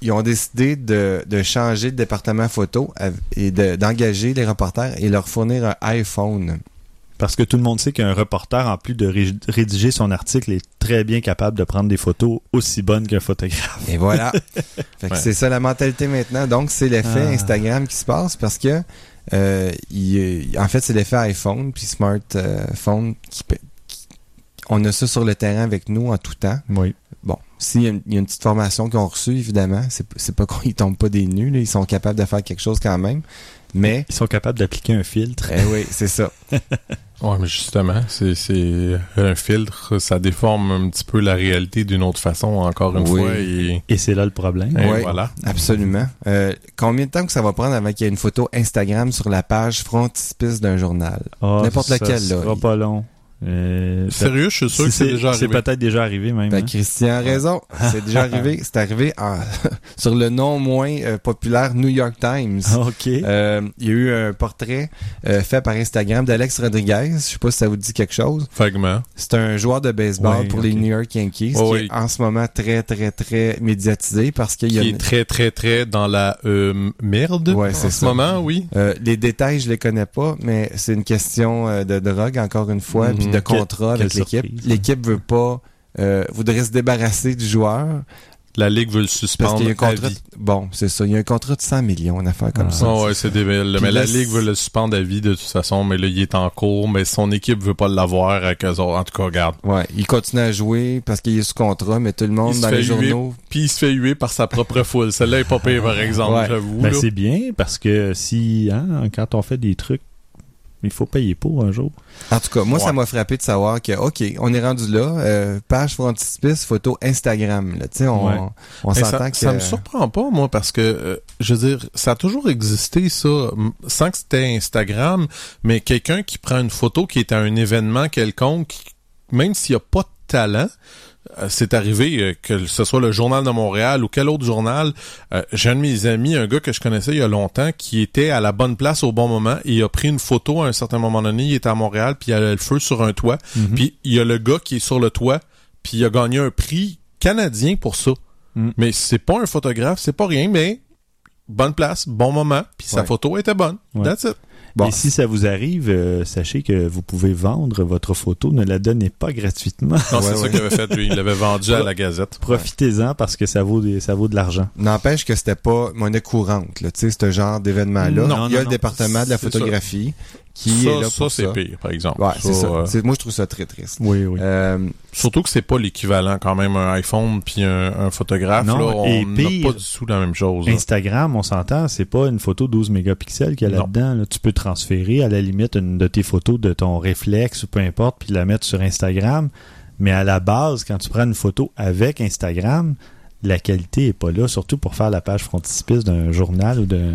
ils ont décidé de, de changer de département photo et de- d'engager les reporters et leur fournir un iPhone. Parce que tout le monde sait qu'un reporter, en plus de ré- rédiger son article, est très bien capable de prendre des photos aussi bonnes qu'un photographe. Et voilà. fait que Ouais. c'est ça la mentalité maintenant. Donc, c'est l'effet Ah. Instagram qui se passe parce que, euh, il- en fait, c'est l'effet iPhone puis smartphone qui, peut- qui- on a ça sur le terrain avec nous en tout temps. Oui. Bon, s'il y, a une- il y a une petite formation qu'ils ont reçue, évidemment, c'est pas qu'ils tombent pas des nues, là, ils sont capables de faire quelque chose quand même. Mais, Ils sont capables d'appliquer un filtre. eh oui, c'est ça. Ouais, mais justement, c'est c'est un filtre, ça déforme un petit peu la réalité d'une autre façon, encore une Oui. fois. Et, Et c'est là le problème. et Ouais. voilà. Absolument. Euh, combien de temps que ça va prendre avant qu'il y ait une photo Instagram sur la page frontispice d'un journal? Ah, N'importe ça lequel, là. sera pas long. Euh, Sérieux, je suis sûr si que c'est déjà C'est arrivé. peut-être déjà arrivé même. Ben, hein. Christian a raison. C'est déjà arrivé. C'est arrivé en- sur le non moins euh, populaire New York Times. Ah, OK. Euh, il y a eu un portrait euh, fait par Instagram d'Alex Rodriguez. Je sais pas si ça vous dit quelque chose. Vaguement. C'est un joueur de baseball pour les New York Yankees Oh, qui oui. est en ce moment très, très, très médiatisé parce qu'il y a Qui une- est très, très, très dans la euh, merde Ouais, en c'est ce ça. moment, oui. Euh, les détails, je les connais pas, mais c'est une question euh, de drogue, encore une fois, Mhm. De Quelle- contrat avec l'équipe. L'équipe veut pas, euh, voudrait se débarrasser du joueur La Ligue veut le parce suspendre qu'il y a un à contrat. vie. Bon, c'est ça. Il y a un contrat de 100 millions, une affaire comme Ah. ça. Ah ouais, c'est débile. Mais la Ligue veut le suspendre à vie de toute façon, mais là, il est en cours, mais son équipe veut pas l'avoir avec eux autres. En tout cas, regarde. Ouais, il continue à jouer parce qu'il est sous contrat, mais tout le monde Il se dans fait les huer. journaux. Puis il se fait huer par sa propre foule. Celle-là est pas pire, par exemple, Ouais. j'avoue. Ben, c'est bien parce que si, hein, quand on fait des trucs, il faut payer pour un jour. En tout cas, moi, ça m'a frappé de savoir que, OK, on est rendu là, euh, page frontispice, photo Instagram. Là, tu sais, on, Ouais. on s'entend ça, que... ça me surprend pas, moi, parce que, euh, je veux dire, ça a toujours existé, ça, sans que c'était Instagram, mais quelqu'un qui prend une photo qui est à un événement quelconque, qui- même s'il n'y a pas de talent, c'est arrivé euh, que ce soit le Journal de Montréal ou quel autre journal. euh, J'ai un de mes amis, un gars que je connaissais il y a longtemps, qui était à la bonne place au bon moment et il a pris une photo à un certain moment donné. Il était à Montréal, puis il y avait le feu sur un toit. Mhm. Puis il y a le gars qui est sur le toit, puis il a gagné un prix canadien pour ça. Mm. Mais c'est pas un photographe, c'est pas rien, mais bonne place, bon moment, puis sa photo était bonne. Ouais. That's it. Bon. Et si ça vous arrive, euh, sachez que vous pouvez vendre votre photo. Ne la donnez pas gratuitement. Non, Ouais, c'est ouais. ça qu'il avait fait, lui. Il l'avait vendu à la Gazette. Profitez-en parce que ça vaut, des, ça vaut de l'argent. N'empêche que c'était pas monnaie courante, là, tu sais, ce genre d'événement-là. Non, Il y a non, le non. département de la photographie qui ça, est là ça, pour ça? c'est pire, par exemple. Ouais, c'est ça. euh, C'est- Moi, je trouve ça très triste. Oui, oui. Euh, surtout que c'est pas l'équivalent quand même un iPhone puis un, un photographe. Non, là, on et n'a pire, pas du tout la même chose. là. Instagram, on s'entend, c'est pas une photo 12 mégapixels qu'il y a là-dedans. là. Tu peux transférer à la limite une de tes photos de ton réflexe ou peu importe, puis la mettre sur Instagram. Mais à la base, quand tu prends une photo avec Instagram, la qualité est pas là, surtout pour faire la page frontispice d'un journal ou d'un.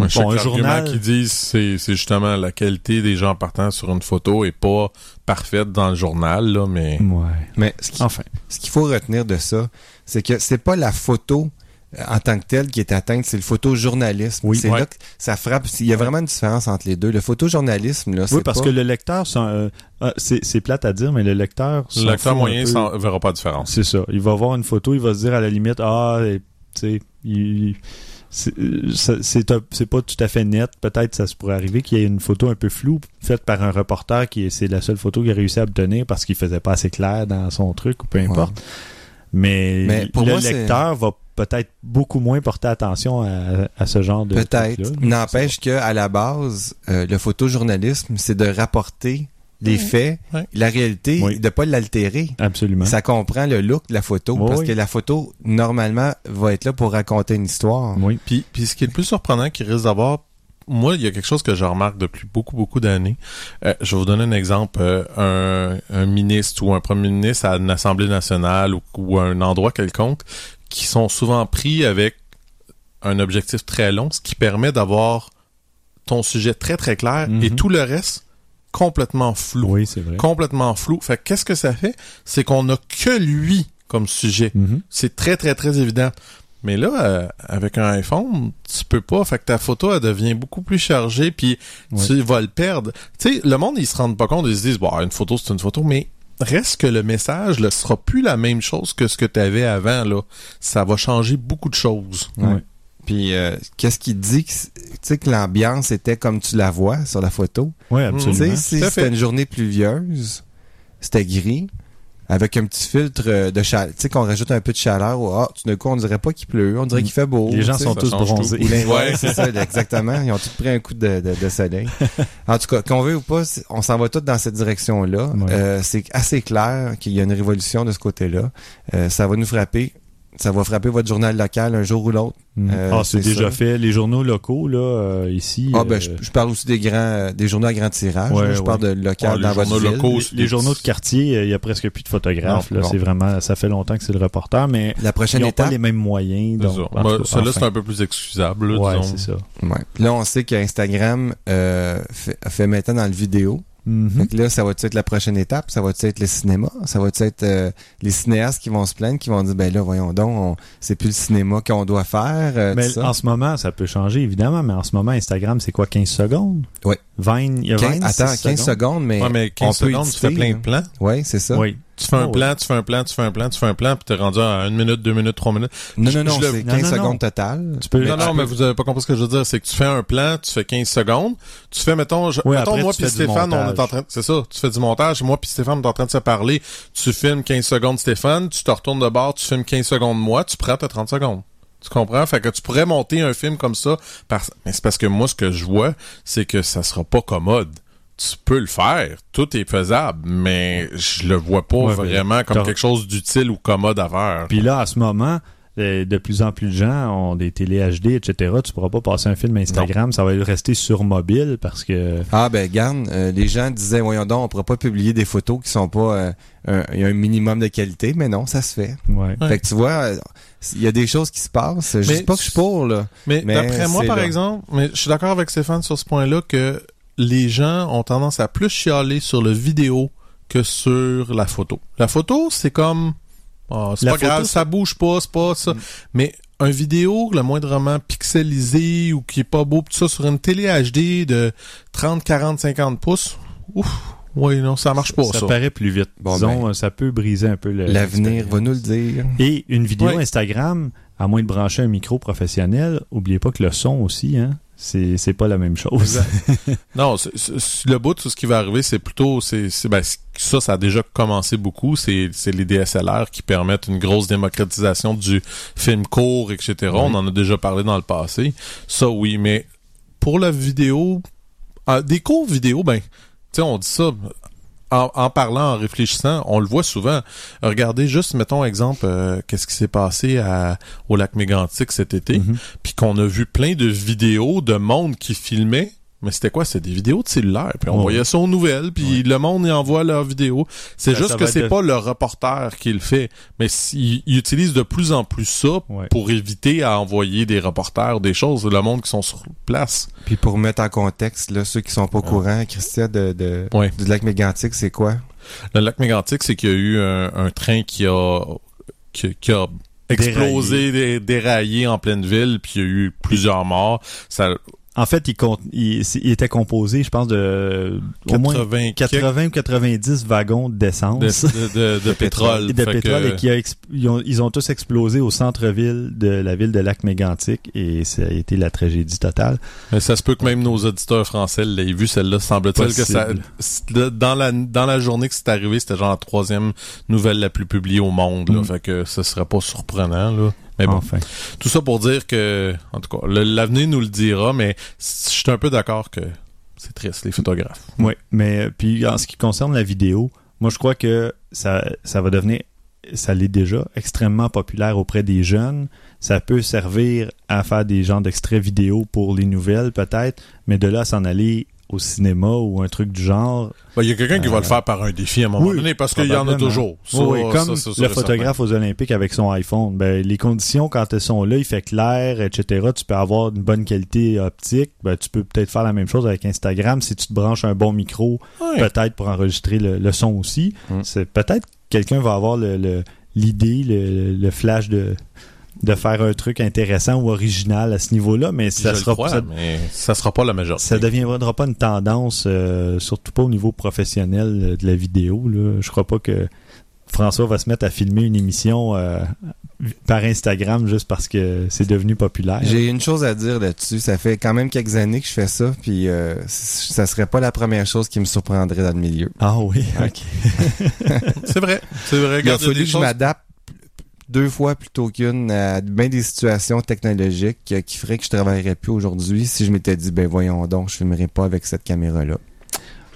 Moi, je sais Bon, que un journal. qu'ils disent, c'est, c'est justement la qualité des gens partant sur une photo est pas parfaite dans le journal, là, mais Ouais. mais ce qui- Enfin. ce qu'il faut retenir de ça, c'est que c'est pas la photo euh, en tant que telle qui est atteinte, c'est le photojournalisme. Oui. c'est Ouais. là que ça frappe. Il y a vraiment une différence entre les deux. Le photojournalisme, là, Oui, c'est parce pas- que le lecteur, euh, ah, c'est c'est plate à dire, mais le lecteur. le lecteur moyen peu. ne verra pas de différence. C'est ça. Il va voir une photo, il va se dire à la limite, ah, tu sais, il- c'est euh, c'est pas tout à fait net. Peut-être ça se pourrait arriver qu'il y ait une photo un peu floue faite par un reporter qui est- c'est la seule photo qu'il a réussi à obtenir parce qu'il faisait pas assez clair dans son truc ou peu importe. Mais, Mais pour le moi, lecteur va peut-être beaucoup moins porter attention à, à ce genre de Peut-être. N'empêche que à la base, euh, le photojournalisme, c'est de rapporter les faits, Ouais. la réalité, Oui. de pas l'altérer. Absolument. Ça comprend le look de la photo, Oui, parce oui. que la photo, normalement, va être là pour raconter une histoire. Oui. Puis, puis ce qui est le plus surprenant qu'il risque d'avoir, moi, il y a quelque chose que je remarque depuis beaucoup, beaucoup d'années. Euh, je vais vous donner un exemple. Euh, un, un ministre ou un premier ministre à une assemblée nationale ou, ou à un endroit quelconque qui sont souvent pris avec un objectif très long, ce qui permet d'avoir ton sujet très, très clair et tout le reste complètement flou. Oui, c'est vrai. Complètement flou. Fait que qu'est-ce que ça fait? C'est qu'on a que lui comme sujet. Mhm. C'est très, très, très évident. Mais là, euh, avec un iPhone, tu peux pas. Fait que ta photo, elle devient beaucoup plus chargée, puis Ouais. tu vas le perdre. Tu sais, le monde, ils se rendent pas compte, ils se disent, bon, une photo, c'est une photo, mais reste que le message ne sera plus la même chose que ce que tu avais avant, là. Ça va changer beaucoup de choses. Ouais. Puis, euh, qu'est-ce qui dit que, tu sais, que l'ambiance était comme tu la vois sur la photo? Oui, Tu absolument. sais, si c'était fait. une journée pluvieuse, c'était gris, avec un petit filtre euh, de chaleur, tu sais, qu'on rajoute un peu de chaleur, ou, ah, tout d'un coup, on dirait pas qu'il pleut, on dirait qu'il fait beau. Les gens sont ça tous bronzés. Ouais. c'est ça, exactement. Ils ont tous pris un coup de, de, de soleil. En tout cas, qu'on veut ou pas, on s'en va tous dans cette direction-là. Ouais. Euh, c'est assez clair qu'il y a une révolution de ce côté-là. Euh, ça va nous frapper. Ça va frapper votre journal local un jour ou l'autre. Mhm. Euh, ah, c'est déjà ça. fait. Les journaux locaux, là, euh, ici. Ah ben, euh, je, je parle aussi des grands, des journaux à grand tirage. Ouais, là. je ouais. parle de local Ah, dans votre journaux ville. locaux, les, les des- journaux de quartier, euh, il y a presque plus de photographes. Non, là, c'est vraiment, ça fait longtemps que c'est le reporter, mais La ils prochaine n'ont pas étape? les mêmes moyens. Donc, ça. en Moi, tout cas, Celui-là, enfin. c'est un peu plus excusable, là, Ouais, disons. c'est ça. Ouais. Là, on sait qu'Instagram euh, fait, fait maintenant dans le vidéo. Mhm. Fait que là, ça va être la prochaine étape? Ça va être le cinéma? Ça va être euh, les cinéastes qui vont se plaindre, qui vont dire, ben là, voyons donc, on- c'est plus le cinéma qu'on doit faire. euh, Mais en ce moment, ça peut changer, évidemment, mais en ce moment, Instagram, c'est quoi, 15 secondes? Ouais. Vine, il y a Quin- Vine, attends, 6 15 secondes, mais, Ouais, mais 15 on peut secondes, tu fais éditer, plein de plans. Oui, c'est ça. Oui. Tu fais un Ah ouais. plan, tu fais un plan, tu fais un plan, tu fais un plan, puis t'es rendu à une minute, deux minutes, trois minutes. Non, non, non, je le- c'est non, 15 non, non. secondes total. Tu peux, non, non, peux- mais vous avez pas compris ce que je veux dire. C'est que tu fais un plan, tu fais 15 secondes. Tu fais, mettons, je- Oui, mettons après, moi puis Stéphane, on est en train, c'est ça, tu fais du montage. Moi puis Stéphane, on est en train de se parler. Tu filmes 15 secondes Stéphane, tu te retournes de bord, tu filmes 15 secondes moi, tu prends tes 30 secondes. Tu comprends? Fait que tu pourrais monter un film comme ça. Par... Mais c'est parce que moi, ce que je vois, c'est que ça sera pas commode. Tu peux le faire. Tout est faisable, mais je le vois pas Ouais, vraiment comme quelque chose d'utile ou commode à faire. Puis là, à ce moment, euh, de plus en plus de gens ont des télé HD, etc. Tu pourras pas passer un film Instagram, ça va rester sur mobile parce que... Ah ben garde, euh, les gens disaient voyons donc, on pourra pas publier des photos qui sont pas euh, un, il y a un minimum de qualité, mais non, ça se fait. Ouais. Ouais. Fait que tu vois, euh, il y a des choses qui se passent. Je Mais dis pas que je suis pour là. Mais, Mais d'après moi, par là. exemple, mais je suis d'accord avec Stéphane sur ce point-là que les gens ont tendance à plus chialer sur le vidéo que sur la photo. La photo, c'est comme ah, c'est La pas photo, grave, ça bouge pas, c'est pas ça. Mais un vidéo, le moindrement pixelisé ou qui est pas beau, tout ça sur une télé HD de 30, 40, 50 pouces, ouf, oui, non, ça marche pas ça. ça paraît plus vite. Bon, Disons, ben, ça peut briser un peu le... L'avenir va nous le dire. Et une vidéo. Instagram, à moins de brancher un micro professionnel, oubliez pas que le son aussi, hein, c'est c'est pas la même chose. Non, le bout de tout ce qui va arriver, c'est plutôt, c'est, c'est- ben, ça, ça a déjà commencé beaucoup. C'est, c'est les DSLR qui permettent une grosse démocratisation du film court, etc. On en a déjà parlé dans le passé. Ça, oui, mais pour la vidéo, ah, des courts vidéos, ben, tu sais, on dit ça. En, en parlant, en réfléchissant, on le voit souvent. Regardez juste, mettons exemple, euh, qu'est-ce qui s'est passé à, au lac Mégantic cet été Mhm. puis qu'on a vu plein de vidéos de monde qui filmait. Mais c'était quoi? C'était des vidéos de cellulaire. Puis on Ouais. voyait ça aux nouvelles, puis le monde y envoie leurs vidéos. C'est Ben, juste que c'est pas le reporter qui le fait. Mais il utilise de plus en plus ça Ouais. pour éviter à envoyer des reporters, des choses, le monde qui sont sur place. Puis pour mettre en contexte, là, ceux qui sont pas au courant, Christian, de, de, Ouais. du lac Mégantic, c'est quoi? Le lac Mégantic, c'est qu'il y a eu un, un train qui a, qui, qui a explosé, dé- déraillé en pleine ville, puis il y a eu plusieurs morts. Ça, En fait, il, compte, il, c'est- il était composé, je pense, de au moins 80, 80 ou 90 wagons de, d'essence. de, de- de pétrole. De pétrole que- et qui a exp- ils, ont, ils ont tous explosé au centre-ville de la ville de Lac-Mégantic et ça a été la tragédie totale. Mais ça se peut que même nos auditeurs français l'aient vu, celle-là. Semble-t-il que ça, dans la, dans la journée que c'est arrivé, c'était genre la troisième nouvelle la plus publiée au monde, là. Mm. Fait que ce serait pas surprenant, là. Mais bon. Enfin. Tout ça pour dire que, en tout cas, l'avenir nous le dira, mais je suis un peu d'accord que c'est triste, les photographes. Oui, mais euh, puis en ce qui concerne la vidéo, moi je crois que ça, ça va devenir ça l'est déjà, extrêmement populaire auprès des jeunes. Ça peut servir à faire des genres d'extraits vidéo pour les nouvelles, peut-être, mais de là s'en aller au cinéma ou un truc du genre. Ben, Il y a quelqu'un qui va le faire par un défi à un moment oui, donné parce qu'il y en a toujours. Ça, Oui, oui, comme ça, le photographe aux Olympiques avec son iPhone. Ben, les conditions, quand elles sont là, il fait clair, etc. Tu peux avoir une bonne qualité optique. Ben, tu peux peut-être faire la même chose avec Instagram. Si tu te branches un bon micro, peut-être pour enregistrer le, le son aussi. Mm. C'est peut-être quelqu'un va avoir le- le- l'idée, le, le flash de de faire un truc intéressant ou original à ce niveau-là, mais ça je sera crois, ça, mais ça sera pas la majorité. ça deviendra pas une tendance, euh, surtout pas au niveau professionnel euh, de la vidéo. Là. Je crois pas que François va se mettre à filmer une émission euh, par Instagram juste parce que c'est devenu populaire. J'ai une chose à dire là-dessus. Ça fait quand même quelques années que je fais ça, puis euh, ça serait pas la première chose qui me surprendrait dans le milieu. Ah oui, ok. C'est vrai. C'est vrai. Il a fallu que je m'adapte deux fois plutôt qu'une à bien des situations technologiques euh, qui feraient que je travaillerais plus aujourd'hui si je m'étais dit ben voyons donc je filmerai pas avec cette caméra là.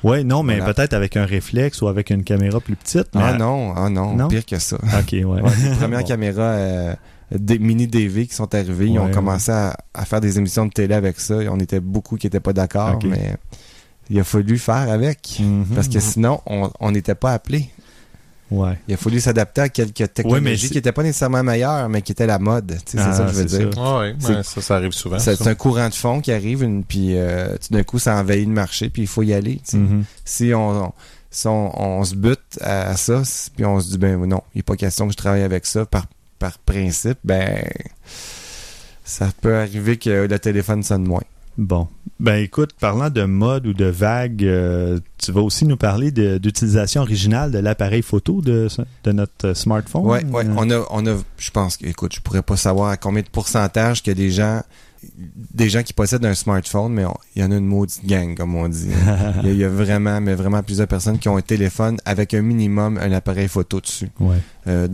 Ouais, non, mais Voilà. peut-être avec un réflexe ou avec une caméra plus petite. mais- Ah non, ah non, Non? pire que ça. Ok, ouais. Ouais, les premières Bon. caméras euh, des mini DV qui sont arrivées, ils ont Ouais, commencé à, à faire des émissions de télé avec ça. On était beaucoup qui étaient pas d'accord, mais il a fallu faire avec. Mhm. Parce que sinon, on on n'était pas appelé. Ouais. Il a fallu s'adapter à quelques technologies qui n'étaient pas nécessairement meilleures, mais qui étaient la mode. Tu sais, C'est Ah, ça que je veux c'est dire. ça. Ah ouais, ça, ça arrive souvent. C'est un courant de fond qui arrive, une, puis euh, tout d'un coup, ça envahit le marché, puis il faut y aller. tu sais. Mhm. Si on, si on, on se bute à ça, puis on se dit, ben non, il n'est pas question que je travaille avec ça par, par principe, ben ça peut arriver que le téléphone sonne moins. Bon. Ben écoute, parlant de mode ou de vague, euh, tu vas aussi nous parler de- d'utilisation originale de l'appareil photo de, de notre smartphone? Ouais, ouais. Euh, On a, on a, je pense que, écoute, je pourrais pas savoir à combien de pourcentage que des gens, des gens qui possèdent un smartphone, mais on- il y en a une maudite gang, comme on dit. Il y, a, il y a vraiment, mais vraiment plusieurs personnes qui ont un téléphone avec un minimum un appareil photo dessus. ouais. Euh,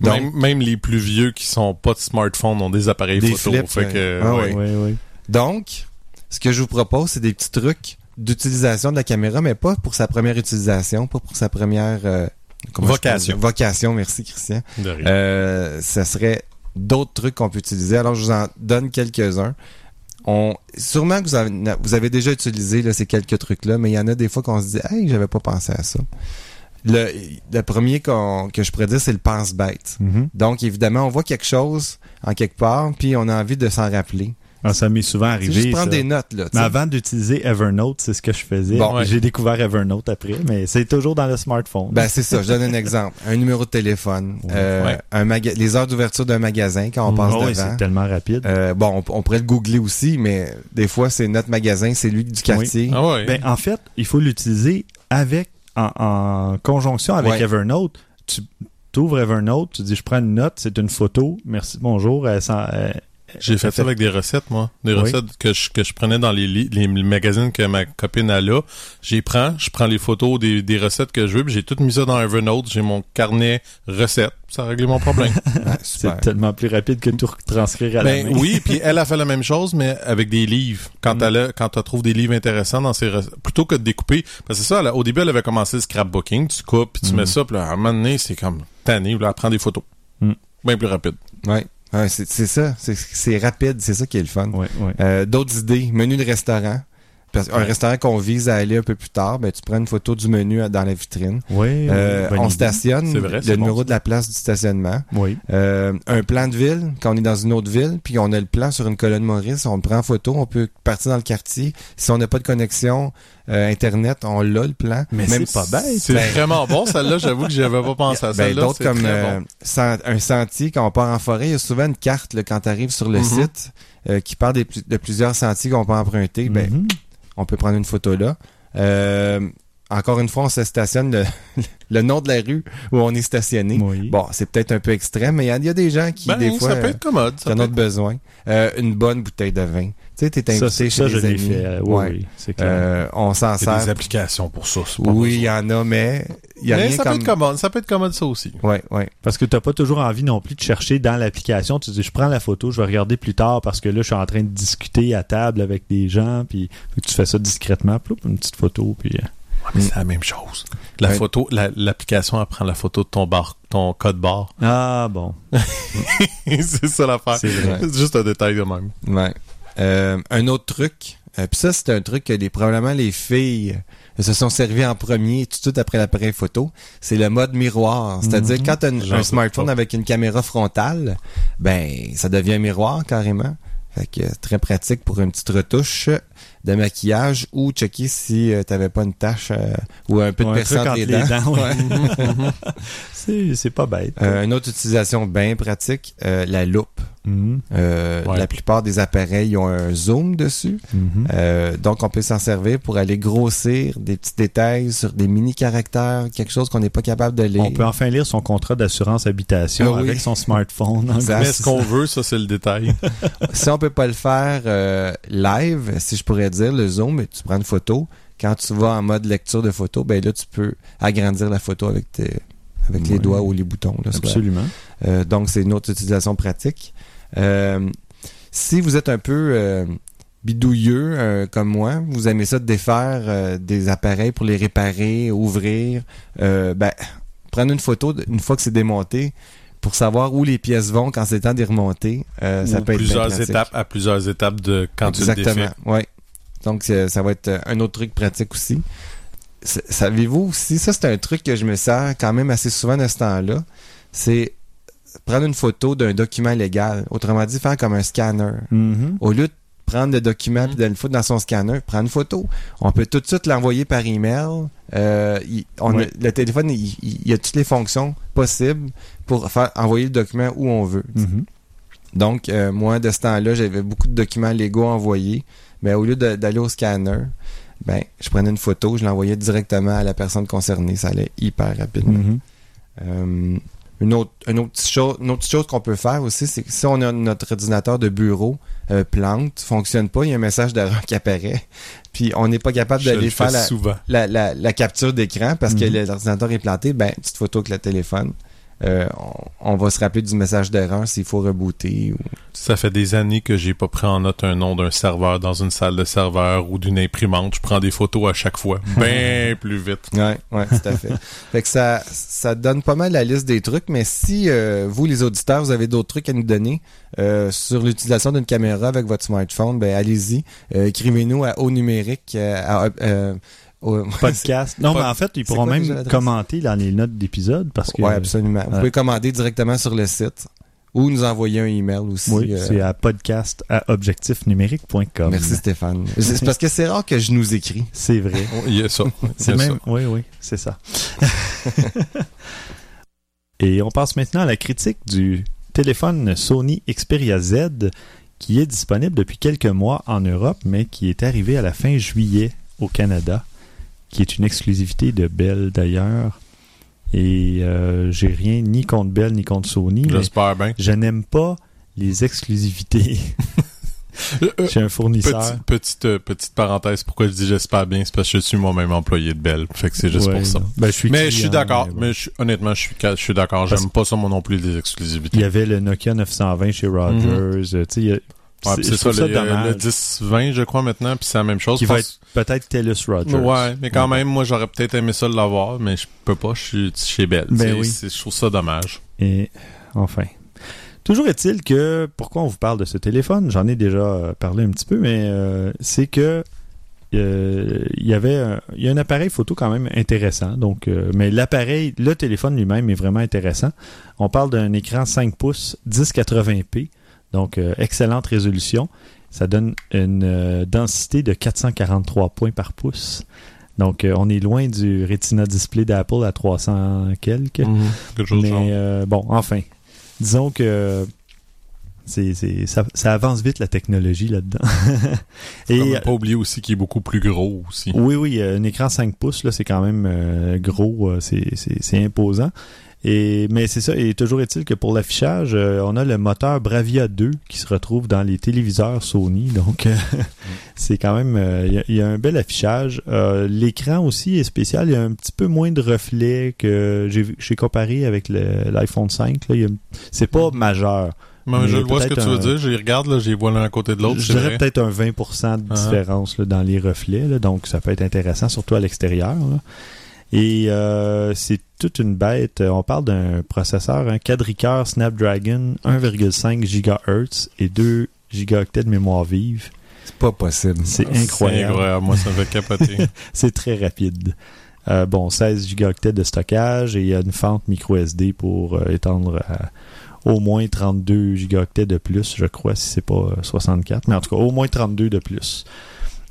donc, même, même les plus vieux qui sont pas de smartphone ont des appareils Des photo. flips, fait que, Ah ouais. Ouais, ouais. Donc, ce que je vous propose, c'est des petits trucs d'utilisation de la caméra, mais pas pour sa première utilisation, pas pour sa première euh, Vocation. Vocation, merci Christian. De rien. Euh, ça serait d'autres trucs qu'on peut utiliser. Alors, je vous en donne quelques-uns. On, sûrement que vous avez, vous avez déjà utilisé là, ces quelques trucs-là, mais il y en a des fois qu'on se dit Hey, j'avais pas pensé à ça. Le, le premier que je pourrais dire, c'est le pense-bête. Mhm. Donc, évidemment, on voit quelque chose en quelque part, puis on a envie de s'en rappeler. Ah, ça m'est souvent arrivé. juste prendre ça. des notes, là. Mais avant d'utiliser Evernote, c'est ce que je faisais. Bon, ouais. J'ai découvert Evernote après, mais c'est toujours dans le smartphone. Ben, c'est ça. Je donne un exemple. Un numéro de téléphone, Ouais. euh, Ouais. un maga- les heures d'ouverture d'un magasin quand on passe devant. c'est tellement rapide. Euh, bon, on, on pourrait le googler aussi, mais des fois, c'est notre magasin, c'est lui du quartier. Ah ouais. Ben, en fait, il faut l'utiliser avec en, en conjonction avec Ouais. Evernote. Tu ouvres Evernote, tu dis je prends une note, c'est une photo, merci, bonjour. elle elle- J'ai fait ça avec des recettes, moi. Des Oui. recettes que je, que je prenais dans les, les magazines que ma copine a là. J'y prends, je prends les photos des, des recettes que je veux, puis j'ai tout mis ça dans Evernote. J'ai mon carnet recettes. Ça a réglé mon problème. Ah, C'est tellement plus rapide que tout transcrire à la ben main. oui, puis elle a fait la même chose, mais avec des livres. Quand Mm. elle a, quand tu trouves des livres intéressants dans ses recettes, plutôt que de découper. Parce que c'est ça, elle au début, elle avait commencé le scrapbooking. Tu coupes, puis tu Mm. mets ça, puis là, à un moment donné, c'est comme tanné, là, elle prend des photos. Mm. Bien plus rapide. Ouais. Ouais, c'est c'est ça. C'est- C'est rapide, c'est ça qui est le fun. Ouais, ouais. Euh, D'autres idées, menu de restaurant. Parce un restaurant qu'on vise à aller un peu plus tard, ben, tu prends une photo du menu dans la vitrine. Ouais, Euh, on idée. stationne C'est vrai, le bon, numéro ça. de la place du stationnement. Oui. Euh, un plan de ville, quand on est dans une autre ville, puis on a le plan sur une colonne Maurice, on le prend en photo, on peut partir dans le quartier. Si on n'a pas de connexion euh, Internet, on l'a le plan. Mais Même c'est pas bête. C'est Ben- vraiment bon, celle-là. J'avoue que j'avais pas pensé à Ben, celle-là. d'autres comme très euh, bon. un sentier quand on part en forêt, il y a souvent une carte là, quand tu arrives sur le Mhm. site euh, qui parle des de plusieurs sentiers qu'on peut emprunter. Ben, Mhm. on peut prendre une photo là. Euh, encore une fois, on se stationne le, le nom de la rue où on est stationné. Oui. Bon, c'est peut-être un peu extrême, mais il y, a- il y a des gens qui, Ben, des fois, ça peut être commode. Ça en peut ont besoin. Euh, une bonne bouteille de vin. Tu sais, t'es ça, invité c'est- chez ça, je des amis. fait. euh, oui, Ouais. oui, c'est clair. Euh, on s'en Il y a des sert. applications pour ça. pas Oui, il y en a, mais il y a Mais rien ça peut comme... être commode. Ça peut être commode, ça aussi. Ouais, ouais. Parce que t'as pas toujours envie non plus de chercher dans l'application. Tu dis, je prends la photo, je vais regarder plus tard parce que là, je suis en train de discuter à table avec des gens, puis faut que tu fais ça discrètement, ploup, une petite photo, puis euh, Ouais, mais c'est la même chose. La Ouais. photo, la- l'application, elle prend la photo de ton bar, ton code barre. Ah bon. c'est ça l'affaire. C'est juste un détail de même. Ouais. Euh, un autre truc, euh, puis ça c'est un truc que les, probablement les filles euh, se sont servis en premier tout de suite après l'appareil photo, c'est le mode miroir. C'est-à-dire Mhm. quand tu as un smartphone avec une caméra frontale, ben ça devient un miroir carrément. Fait que très pratique pour une petite retouche de maquillage ou checker si euh, t'avais pas une tache euh, ou un peu de perçant entre dents. Ouais. C'est c'est pas bête. Euh, une autre utilisation bien pratique, euh, la loupe. Mhm. Euh, Ouais. La plupart des appareils ont un zoom dessus. Mhm. Euh, donc, on peut s'en servir pour aller grossir des petits détails sur des mini-caractères, quelque chose qu'on n'est pas capable de lire. On peut enfin lire son contrat d'assurance habitation Ah oui. avec son smartphone. Mais ce qu'on veut, ça, c'est le détail. si on peut pas le faire euh, live, si je pourrais dire, le zoom, tu prends une photo. Quand tu vas en mode lecture de photo, ben là, tu peux agrandir la photo avec tes avec les doigts ou les boutons. là. Absolument. Euh, donc, c'est une autre utilisation pratique. Euh, si vous êtes un peu euh, bidouilleux comme moi, vous aimez ça de défaire des appareils pour les réparer, ouvrir, ben, prendre une photo une fois que c'est démonté pour savoir où les pièces vont quand c'est temps d'y remonter. ça peut être plusieurs pratique. étapes, à plusieurs étapes de quand tu le Exactement, défais. ouais. Donc, c'est- ça va être euh, un autre truc pratique aussi. Savez-vous aussi, ça c'est un truc que je me sers quand même assez souvent de ce temps-là, c'est prendre une photo d'un document légal. Autrement dit, faire comme un scanner. Mhm. Au lieu de prendre le document et de le foutre dans son scanner, prendre une photo. On peut tout de suite l'envoyer par email. Euh, il- on Oui. a- le téléphone, il, il- a toutes les fonctions possibles pour faire envoyer le document où on veut. Mhm. Donc, euh, moi, de ce temps-là, j'avais beaucoup de documents légaux envoyés. Mais au lieu d'aller au scanner, ben, je prenais une photo, je l'envoyais directement à la personne concernée. Ça allait hyper rapidement. Mhm. Euh, une autre, une autre petite chose, une autre chose qu'on peut faire aussi, c'est que si on a notre ordinateur de bureau euh, plante, fonctionne pas, il y a un message d'erreur qui apparaît. Puis on n'est pas capable d'aller faire la, souvent. la, la, la capture d'écran parce que Mhm. l'ordinateur est planté, ben, petite photo avec le téléphone. Euh, on, on va se rappeler du message d'erreur s'il faut rebooter. Ou... Ça fait des années que j'ai pas pris en note un nom d'un serveur dans une salle de serveur ou d'une imprimante. Je prends des photos à chaque fois. Bien plus vite. Ouais, ouais, tout à fait. fait que ça, ça donne pas mal la liste des trucs, mais si euh, vous, les auditeurs, vous avez d'autres trucs à nous donner euh, sur l'utilisation d'une caméra avec votre smartphone, ben allez-y. Euh, Écrivez-nous à haut numérique. à, au- Podcast. Non, mais en fait, ils pourront même commenter dans les notes d'épisode parce que. Ouais, absolument. Vous pouvez commander directement sur le site ou nous envoyer un email aussi. Oui, euh, c'est à podcast à objectifnumérique.com. Merci Stéphane. C'est parce que c'est rare que je nous écris. C'est vrai. Il y a ça. C'est même. ça. Oui, oui, c'est ça. Et on passe maintenant à la critique du téléphone Sony Xperia Z qui est disponible depuis quelques mois en Europe, mais qui est arrivé à la fin juillet au Canada, qui est une exclusivité de Bell d'ailleurs. Et euh, j'ai rien ni contre Bell ni contre Sony, J'espère bien. je n'aime pas les exclusivités chez un fournisseur. Petite, petite, euh, petite parenthèse, pourquoi je dis j'espère bien, c'est parce que je suis moi-même employé de Bell. Fait que c'est juste Ouais, pour ça. Ben, je suis Mais je suis d'accord. mais honnêtement, je suis, je suis d'accord. J'aime pas ça, moi non plus, les Il y exclusivités. avait le Nokia 920 chez Rogers. tu sais, il y a- Ouais, c'est ça, le, le dommage. 10-20, je crois, maintenant, puis c'est la même chose. Qui va être peut-être TELUS Rogers. Ouais, mais quand Ouais. même, moi, j'aurais peut-être aimé ça l'avoir, mais je peux pas, je suis chez Bell. Ben oui. Je trouve ça dommage. Et enfin. Toujours est-il que, pourquoi on vous parle de ce téléphone? J'en ai déjà euh, parlé un petit peu, mais euh, c'est que euh, il y avait un, il y a un appareil photo quand même intéressant. Donc, euh, mais l'appareil, le téléphone lui-même est vraiment intéressant. On parle d'un écran 5 pouces 1080p, donc euh, excellente résolution. Ça donne une euh, densité de 443 points par pouce. Donc, euh, on est loin du Retina Display d'Apple à 300 quelques. Quelque chose. Mais euh, bon, enfin, disons que c'est, c'est, ça, ça avance vite la technologie là-dedans. Et pas oublier aussi qu'il est beaucoup plus gros aussi. oui, oui, un écran 5 pouces, là, c'est quand même euh, gros, c'est imposant. Et, mais c'est ça, et toujours est-il que pour l'affichage, euh, on a le moteur Bravia 2 qui se retrouve dans les téléviseurs Sony. Donc, euh, c'est quand même, euh, il y a- il y, a un bel affichage. L'écran aussi est spécial, il y a un petit peu moins de reflets que j'ai, comparé avec l'iPhone 5. Là, Il y a- c'est pas majeur. Mais je Mais vois ce que tu veux un- dire. Je les regarde, là, j'ai vois l'un à côté de l'autre. Je dirais peut-être un 20% de Ah. différence là, dans les reflets, là, donc ça peut être intéressant, surtout à l'extérieur. Et euh, c'est toute une bête. On parle d'un processeur, un quadricœur Snapdragon 1,5 GHz et 2 gigaoctets de mémoire vive. C'est pas possible. C'est C'est incroyable. incroyable. Moi, ça me fait capoter. C'est très rapide. Euh, bon, 16 gigaoctets de stockage et il y a une fente micro SD pour euh, étendre à au moins 32 gigaoctets de plus, je crois, si c'est pas euh, 64, mais en tout cas, au moins 32 de plus.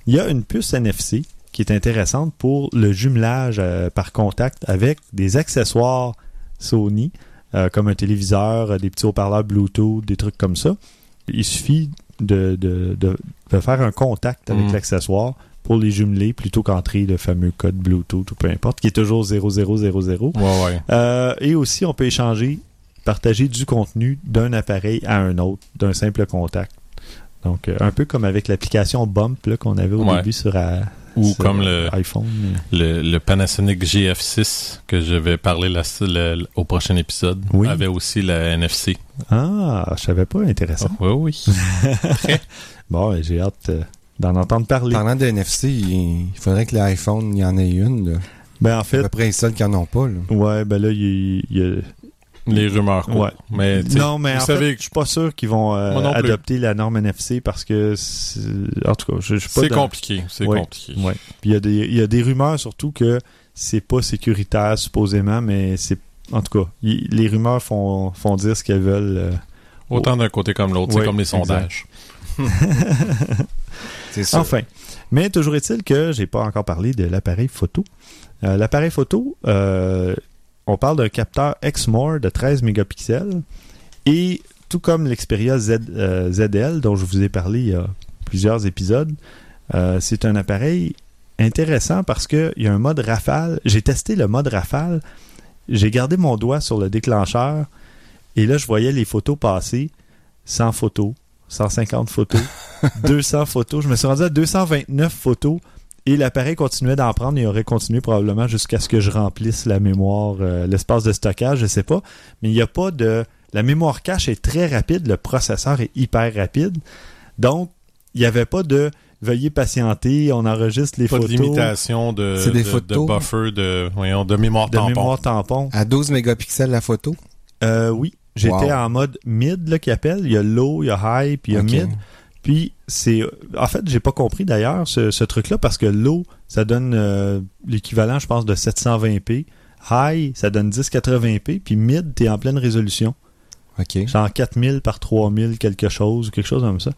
Il y a une puce NFC qui est intéressante pour le jumelage euh, par contact avec des accessoires Sony, euh, comme un téléviseur, euh, des petits haut-parleurs Bluetooth, des trucs comme ça. Il suffit de, de, de, de faire un contact avec Mm. l'accessoire pour les jumeler plutôt qu'entrer le fameux code Bluetooth ou peu importe, qui est toujours 0000. Ouais, ouais. Euh, et aussi, on peut échanger, partager du contenu d'un appareil à un autre, d'un simple contact. Donc, euh, un peu comme avec l'application Bump qu'on avait au Ouais. début sur, euh, Ou comme euh, le, iPhone. le, le Panasonic GF6 que je vais parler la- le- au prochain épisode Oui. avait aussi la NFC. Ah, je savais pas, intéressant. oui, oui. Bon, j'ai hâte euh, d'en entendre parler. Parlant de NFC, il faudrait que l'iPhone y en ait une. là. Ben, en À fait, peu près les seuls qui en ont pas. Là. ouais, ben là, il y, il y a... Les rumeurs. Quoi. Ouais. Mais, Non, mais vous en savez fait, je suis pas sûr qu'ils vont euh, adopter la norme NFC parce que, c'est- en tout cas, je, je suis pas c'est dans- compliqué. C'est Ouais. compliqué. Ouais. Puis il y, a des- il y a des rumeurs surtout que c'est pas sécuritaire supposément, mais c'est en tout cas, les rumeurs font, font dire ce qu'elles veulent. euh. Autant d'un côté comme l'autre. Ouais, c'est comme les sondages. C'est ça. Enfin, mais toujours est-il que j'ai pas encore parlé de l'appareil photo. Euh, l'appareil photo, euh, on parle d'un capteur Exmor de 13 mégapixels et tout comme l'Xperia Z, euh, ZL dont je vous ai parlé il y a plusieurs épisodes, euh, c'est un appareil intéressant parce qu'il y a un mode rafale. J'ai testé le mode rafale. J'ai gardé mon doigt sur le déclencheur et là, je voyais les photos passer. 100 photos, 150 photos, 200 photos. Je me suis rendu à 229 photos et l'appareil continuait d'en prendre et aurait continué probablement jusqu'à ce que je remplisse la mémoire, euh, l'espace de stockage, je sais pas. Mais il n'y a pas de... La mémoire cache est très rapide, le processeur est hyper rapide. Donc, il n'y avait pas de veuillez patienter, on enregistre les Pas de photos limitation de, C'est des de, photos? de buffer, de, voyons, de mémoire de tampon. mémoire tampon. À 12 mégapixels la photo? Euh, oui, j'étais Wow. en mode mid, là, qu'ils appellent. Il y a low, il y a high, puis il y a mid. Puis c'est en fait, j'ai pas compris d'ailleurs ce, ce truc-là parce que low, ça donne euh, l'équivalent, je pense, de 720p. High, ça donne 1080p. Puis mid, t'es en pleine résolution. OK. Genre 4000 par 3000 quelque chose, quelque chose comme ça.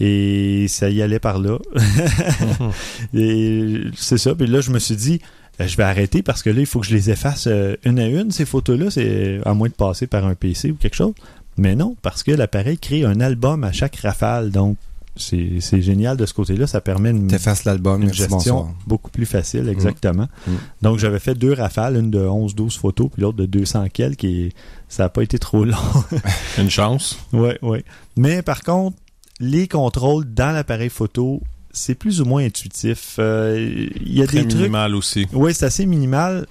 Et ça y allait par là. Et c'est ça. Puis là, je me suis dit, euh, je vais arrêter parce que là, il faut que je les efface euh, une à une, ces photos-là. C'est à moins de passer par un PC ou quelque chose. Mais non, parce que l'appareil crée un album à chaque rafale. Donc, c'est c'est génial de ce côté-là. Ça permet une, l'album. gestion bonsoir. beaucoup plus facile, exactement. Mm. Donc, j'avais fait deux rafales, une de 11-12 photos, puis l'autre de 200 quelques, et ça n'a pas été trop long. Une chance. Ouais, ouais. Mais par contre, les contrôles dans l'appareil photo, c'est plus ou moins intuitif. Euh, Il y a Très des trucs. minimal aussi. Oui, c'est assez minimal,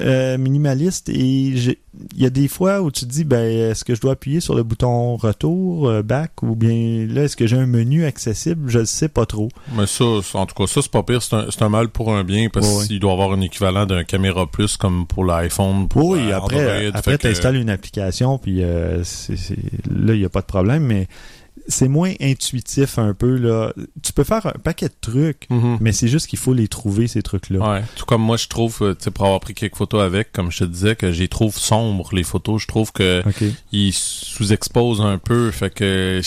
euh, minimaliste. Et il y a des fois où tu te dis, ben, est-ce que je dois appuyer sur le bouton retour, euh, back, ou bien là, est-ce que j'ai un menu accessible? Je ne sais pas trop. Mais ça, en tout cas, ça, c'est pas pire. C'est un, mal pour un bien parce Ouais, qu'il doit avoir un équivalent d'un caméra plus comme pour l'iPhone. Oui, euh, après, Android. après tu installes une application, puis euh, là, il n'y a pas de problème, mais c'est moins intuitif un peu. là. Tu peux faire un paquet de trucs, Mhm. mais c'est juste qu'il faut les trouver, ces trucs-là. Ouais. Tout comme moi, je trouve, euh, tu sais, pour avoir pris quelques photos avec, comme je te disais, que j'y trouve sombres, les photos. Je trouve que OK. ils sous-exposent un peu. Fait que.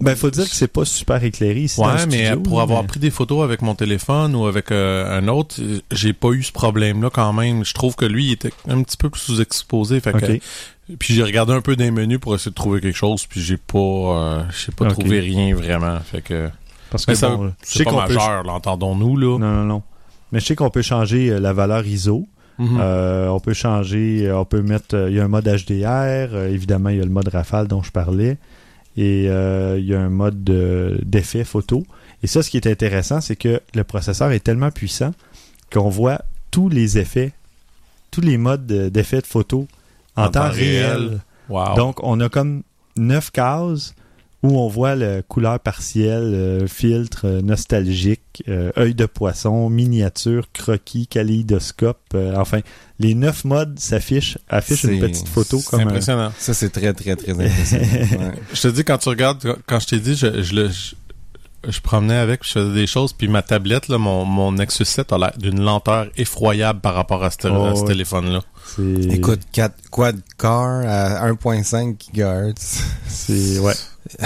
Ben, faut dire que c'est pas super éclairé ici dans le Ouais, mais studio, pour avoir pris des photos avec mon téléphone ou avec euh, un autre, euh, j'ai pas eu ce problème-là quand même. Je trouve que lui, il était un petit peu plus sous-exposé. Fait que. Puis j'ai regardé un peu des menus pour essayer de trouver quelque chose, puis j'ai pas, euh, j'ai pas trouvé rien vraiment. Fait que, Parce que bon, je c'est sais pas majeur, l'entendons-nous là. Non, non, non. Mais je sais qu'on peut changer euh, la valeur ISO. Mhm. Euh, on peut changer, on peut mettre, il y a un mode HDR, évidemment il y a le mode rafale dont je parlais, et euh, il y a un mode de- d'effet photo. Et ça, ce qui est intéressant, c'est que le processeur est tellement puissant qu'on voit tous les effets, tous les modes de- d'effets de photo en, En temps temps réel. réel. Wow. Donc, on a comme neuf cases où on voit la couleur partielle, euh, filtre, euh, nostalgique, euh, œil de poisson, miniature, croquis, kaléidoscope. euh, enfin, les neuf modes s'affichent, affichent une petite photo C'est impressionnant. Ça, c'est très, très, très impressionnant. Ouais. Je te dis, quand tu regardes, quand je t'ai dit, je, je le. Je, je promenais avec, je faisais des choses, puis ma tablette, là, mon, mon Nexus 7 a l'air d'une lenteur effroyable par rapport à ce, Oh, à ce ouais. téléphone-là. Écoute, 4 quad car à 1.5 GHz. c'est ouais.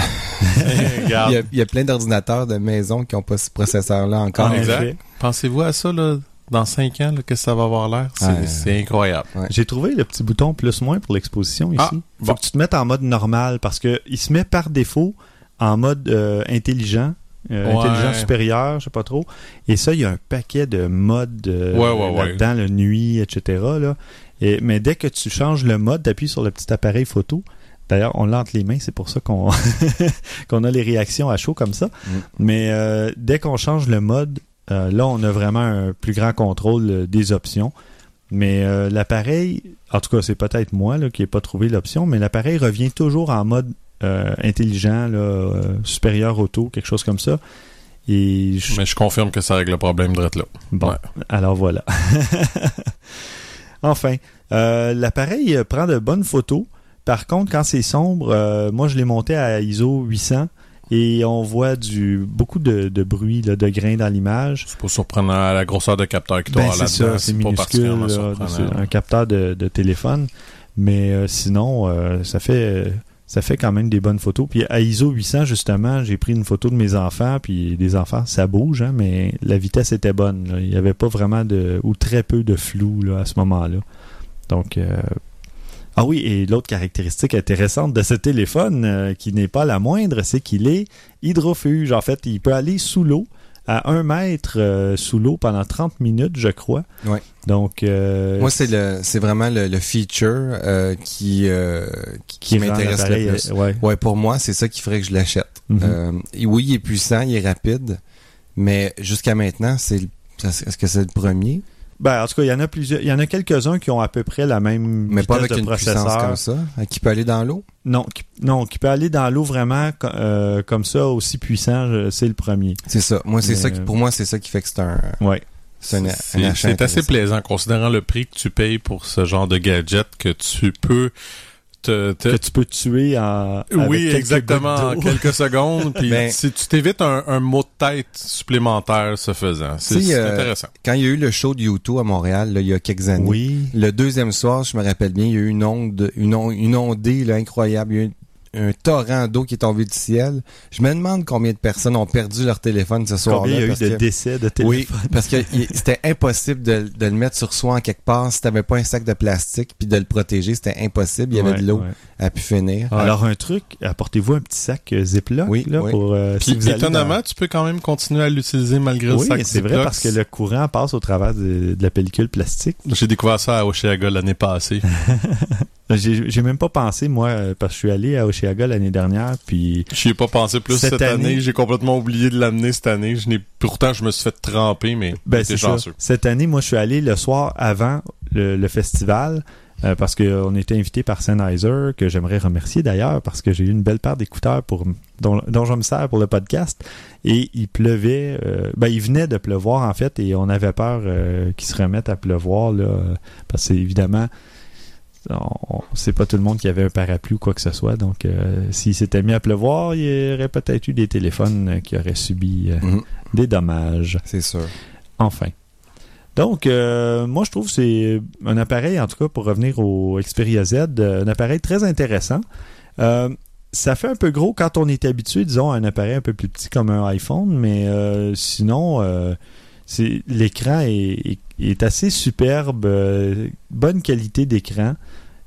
Il y, a, il y a plein d'ordinateurs de maison qui n'ont pas ce processeur-là encore. En exact. pensez-vous à ça, là, dans 5 ans, là, que ça va avoir l'air? C'est Ouais. incroyable. J'ai trouvé le petit bouton plus-moins pour l'exposition ici. Ah, Faut bon. que tu te mettes en mode normal parce que il se met par défaut en mode euh, intelligent. Euh, Ouais. intelligent supérieur, je sais pas trop. Et ça, il y a un paquet de modes euh, Ouais, ouais, ouais. là-dedans, le nuit, etc. Là. Et, mais dès que tu changes le mode, t'appuies sur le petit appareil photo. D'ailleurs, on l'a entre les mains, c'est pour ça qu'on qu'on a les réactions à chaud comme ça. Mm. Mais euh, dès qu'on change le mode, là, on a vraiment un plus grand contrôle des options. Mais l'appareil, en tout cas, c'est peut-être moi là, qui n'ai pas trouvé l'option, mais l'appareil revient toujours en mode euh, intelligent, là, euh, supérieur auto, quelque chose comme ça. Et je- Mais je confirme que ça règle le problème de là. Bon, Ouais. alors voilà. enfin, euh, l'appareil prend de bonnes photos. Par contre, quand c'est sombre, euh, moi je l'ai monté à ISO 800 et on voit du beaucoup de, de bruit, là, de grains dans l'image. C'est pas surprenant à la grosseur de capteur que tu Ben, c'est ça, c'est minuscule, là, un capteur de, de téléphone. Mais sinon, ça fait ça fait quand même des bonnes photos. Puis à ISO 800, justement, j'ai pris une photo de mes enfants, puis des enfants, ça bouge, hein, mais la vitesse était bonne. Il n'y avait pas vraiment de ou très peu de flou là, à ce moment-là. Donc euh, ah oui, et l'autre caractéristique intéressante de ce téléphone, euh, qui n'est pas la moindre, c'est qu'il est hydrofuge. En fait, il peut aller sous l'eau à un mètre euh, sous l'eau pendant 30 minutes, je crois. Ouais. Donc, euh, Moi, c'est le, c'est vraiment le, le feature euh, qui, euh, qui, qui m'intéresse le plus. ouais. Ouais, pour moi, c'est ça qui ferait que je l'achète. Mhm. Euh, oui, il est puissant, il est rapide, mais jusqu'à maintenant, c'est le- est-ce que c'est le premier? Ben, en tout cas, il y en a plusieurs. Il y en a quelques-uns qui ont à peu près la même Mais pas avec de une puissance processeur. comme ça, euh, qui peut aller dans l'eau? Non, qui, non, qui peut aller dans l'eau vraiment euh, comme ça, aussi puissant, c'est le premier. C'est ça. Moi, c'est Mais, ça qui, euh, pour moi, c'est ça qui fait que c'est un, Ouais. c'est C'est achat c'est assez plaisant, considérant le prix que tu payes pour ce genre de gadget que tu peux te... te- Que tu peux tuer en. oui, quelques exactement, en quelques secondes. Puis Ben- si tu t'évites un, un mot de tête supplémentaire se faisant. C'est euh, intéressant. Quand il y a eu le show de YouTube à Montréal, là, il y a quelques années, Oui. le deuxième soir, je me rappelle bien, il y a eu une onde, une, on- une ondée là, incroyable. Il y a eu un, torrent d'eau qui est tombé du ciel. Je me demande combien de personnes ont perdu leur téléphone ce soir-là. Combien il y a eu parce de que- décès de Oui, téléphone? parce que c'était impossible de, de le mettre sur soi en quelque part si t'avais pas un sac de plastique puis de le protéger, c'était impossible. Il y avait Ouais, de l'eau ouais. à pu finir. Alors, un truc, apportez-vous un petit sac euh, Ziploc, Oui, là, oui. pour, euh, si vous étonnamment, dans- tu peux quand même continuer à l'utiliser malgré le Oui, sac c'est vrai parce que le courant passe au travers de, de la pellicule plastique. J'ai découvert ça à Oshiaga l'année passée. J'ai j'ai même pas pensé, moi, euh, parce que je suis allé à Oshiaga l'année dernière, puis J'y ai pas pensé plus Cette cette, année- année. J'ai complètement oublié de l'amener cette année. Je n'ai pourtant je me suis fait tremper, mais ben, c'est ça. chanceux. Cette année, moi, je suis allé le soir avant le, le festival, euh, parce qu'on était invité par Sennheiser, que j'aimerais remercier d'ailleurs, parce que j'ai eu une belle paire d'écouteurs pour dont, dont je me sers pour le podcast, et il pleuvait, euh, ben, il venait de pleuvoir, en fait, et on avait peur euh, qu'il se remette à pleuvoir, là, euh, parce que évidemment, c'est pas tout le monde qui avait un parapluie ou quoi que ce soit. Donc, euh, s'il s'était mis à pleuvoir, il y aurait peut-être eu des téléphones euh, qui auraient subi euh, Mhm, des dommages. c'est sûr. Enfin. Donc, euh, moi, je trouve que c'est un appareil, en tout cas, pour revenir au Xperia Z, un appareil très intéressant. Ça fait un peu gros quand on est habitué, disons, à un appareil un peu plus petit comme un iPhone, mais sinon, c'est l'écran est, assez superbe, euh, bonne qualité d'écran.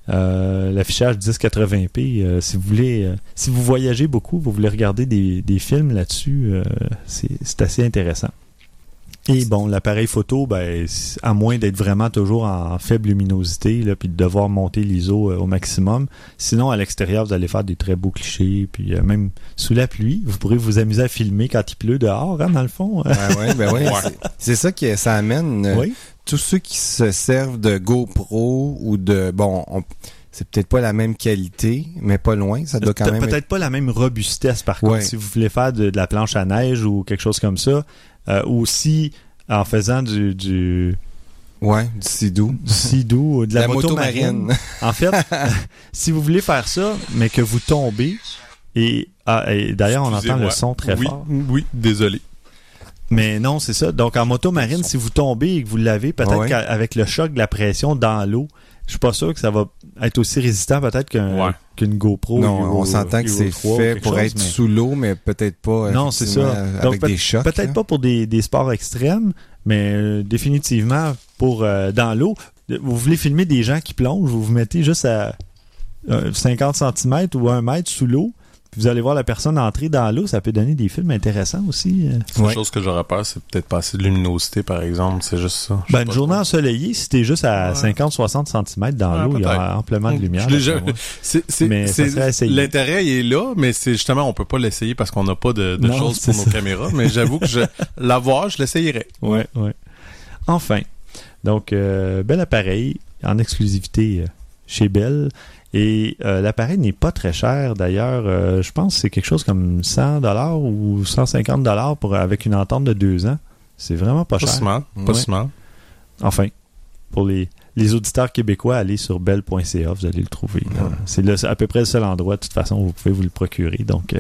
Euh, L'affichage 1080p, euh, si vous voulez, si vous voyagez beaucoup, vous voulez regarder des, films là-dessus, c'est assez intéressant. Et bon, l'appareil photo, ben, à moins d'être vraiment toujours en faible luminosité, là, puis de devoir monter l'ISO euh, au maximum. Sinon, à l'extérieur, vous allez faire des très beaux clichés, puis euh, même sous la pluie, vous pourrez vous amuser à filmer quand il pleut dehors, hein, dans le fond. Ouais, ouais, ben ouais, c'est- ça que ça amène. euh, oui. tous ceux qui se servent de GoPro ou de bon, on- c'est peut-être pas la même qualité, mais pas loin. Ça doit quand même. être- Peut-être pas la même robustesse, par Ouais. contre, si vous voulez faire de, de la planche à neige ou quelque chose comme ça, euh, ou si en faisant du, du, Ouais, du sidou. du sidou ou de la, La moto, moto marine. marine. En fait, si vous voulez faire ça, mais que vous tombez, et, ah, et d'ailleurs, on entend le son très oui, fort. Oui, désolé. Mais non, c'est ça. Donc, en moto marine, si vous tombez et que vous l'avez, peut-être ouais. qu'avec le choc de la pression dans l'eau, je suis pas sûr que ça va être aussi résistant peut-être qu'un- Ouais. qu'une GoPro. non, Euro- on s'entend que Euro c'est 3 ou fait pour chose, être mais- sous l'eau, mais peut-être pas. Non, c'est ça. euh, Donc, Avec peut- des chocs. Peut-être là. pas pour des, des sports extrêmes, mais euh, définitivement pour euh, dans l'eau. Vous voulez filmer des gens qui plongent, vous vous mettez juste à euh, 50 cm ou 1 mètre sous l'eau, puis vous allez voir la personne entrer dans l'eau, ça peut donner des films intéressants aussi. euh. La Ouais. chose que j'aurais peur, c'est peut-être pas assez de luminosité, par exemple. C'est juste ça. Ben, une journée ensoleillée, si t'es juste à Ouais. 50-60 cm dans Ouais, l'eau, il y a peut-être. amplement de lumière. À essayer. l'intérêt il est là, mais c'est justement on peut pas l'essayer parce qu'on n'a pas de, de Non, choses pour nos caméras. Mais j'avoue que je l'avoir, je l'essayerais. Ouais, ouais. Enfin, donc, euh, bel appareil en exclusivité euh, chez Bell. Et euh, l'appareil n'est pas très cher d'ailleurs. Euh, je pense que c'est quelque chose comme 100 dollars ou 150 dollars pour avec une entente de deux ans. C'est vraiment pas Pas cher. mal, pas Ouais. mal. Enfin, pour les, les auditeurs québécois, allez sur bell.ca, vous allez le trouver. C'est à peu près le seul endroit, de toute façon, où vous pouvez vous le procurer. Donc, euh,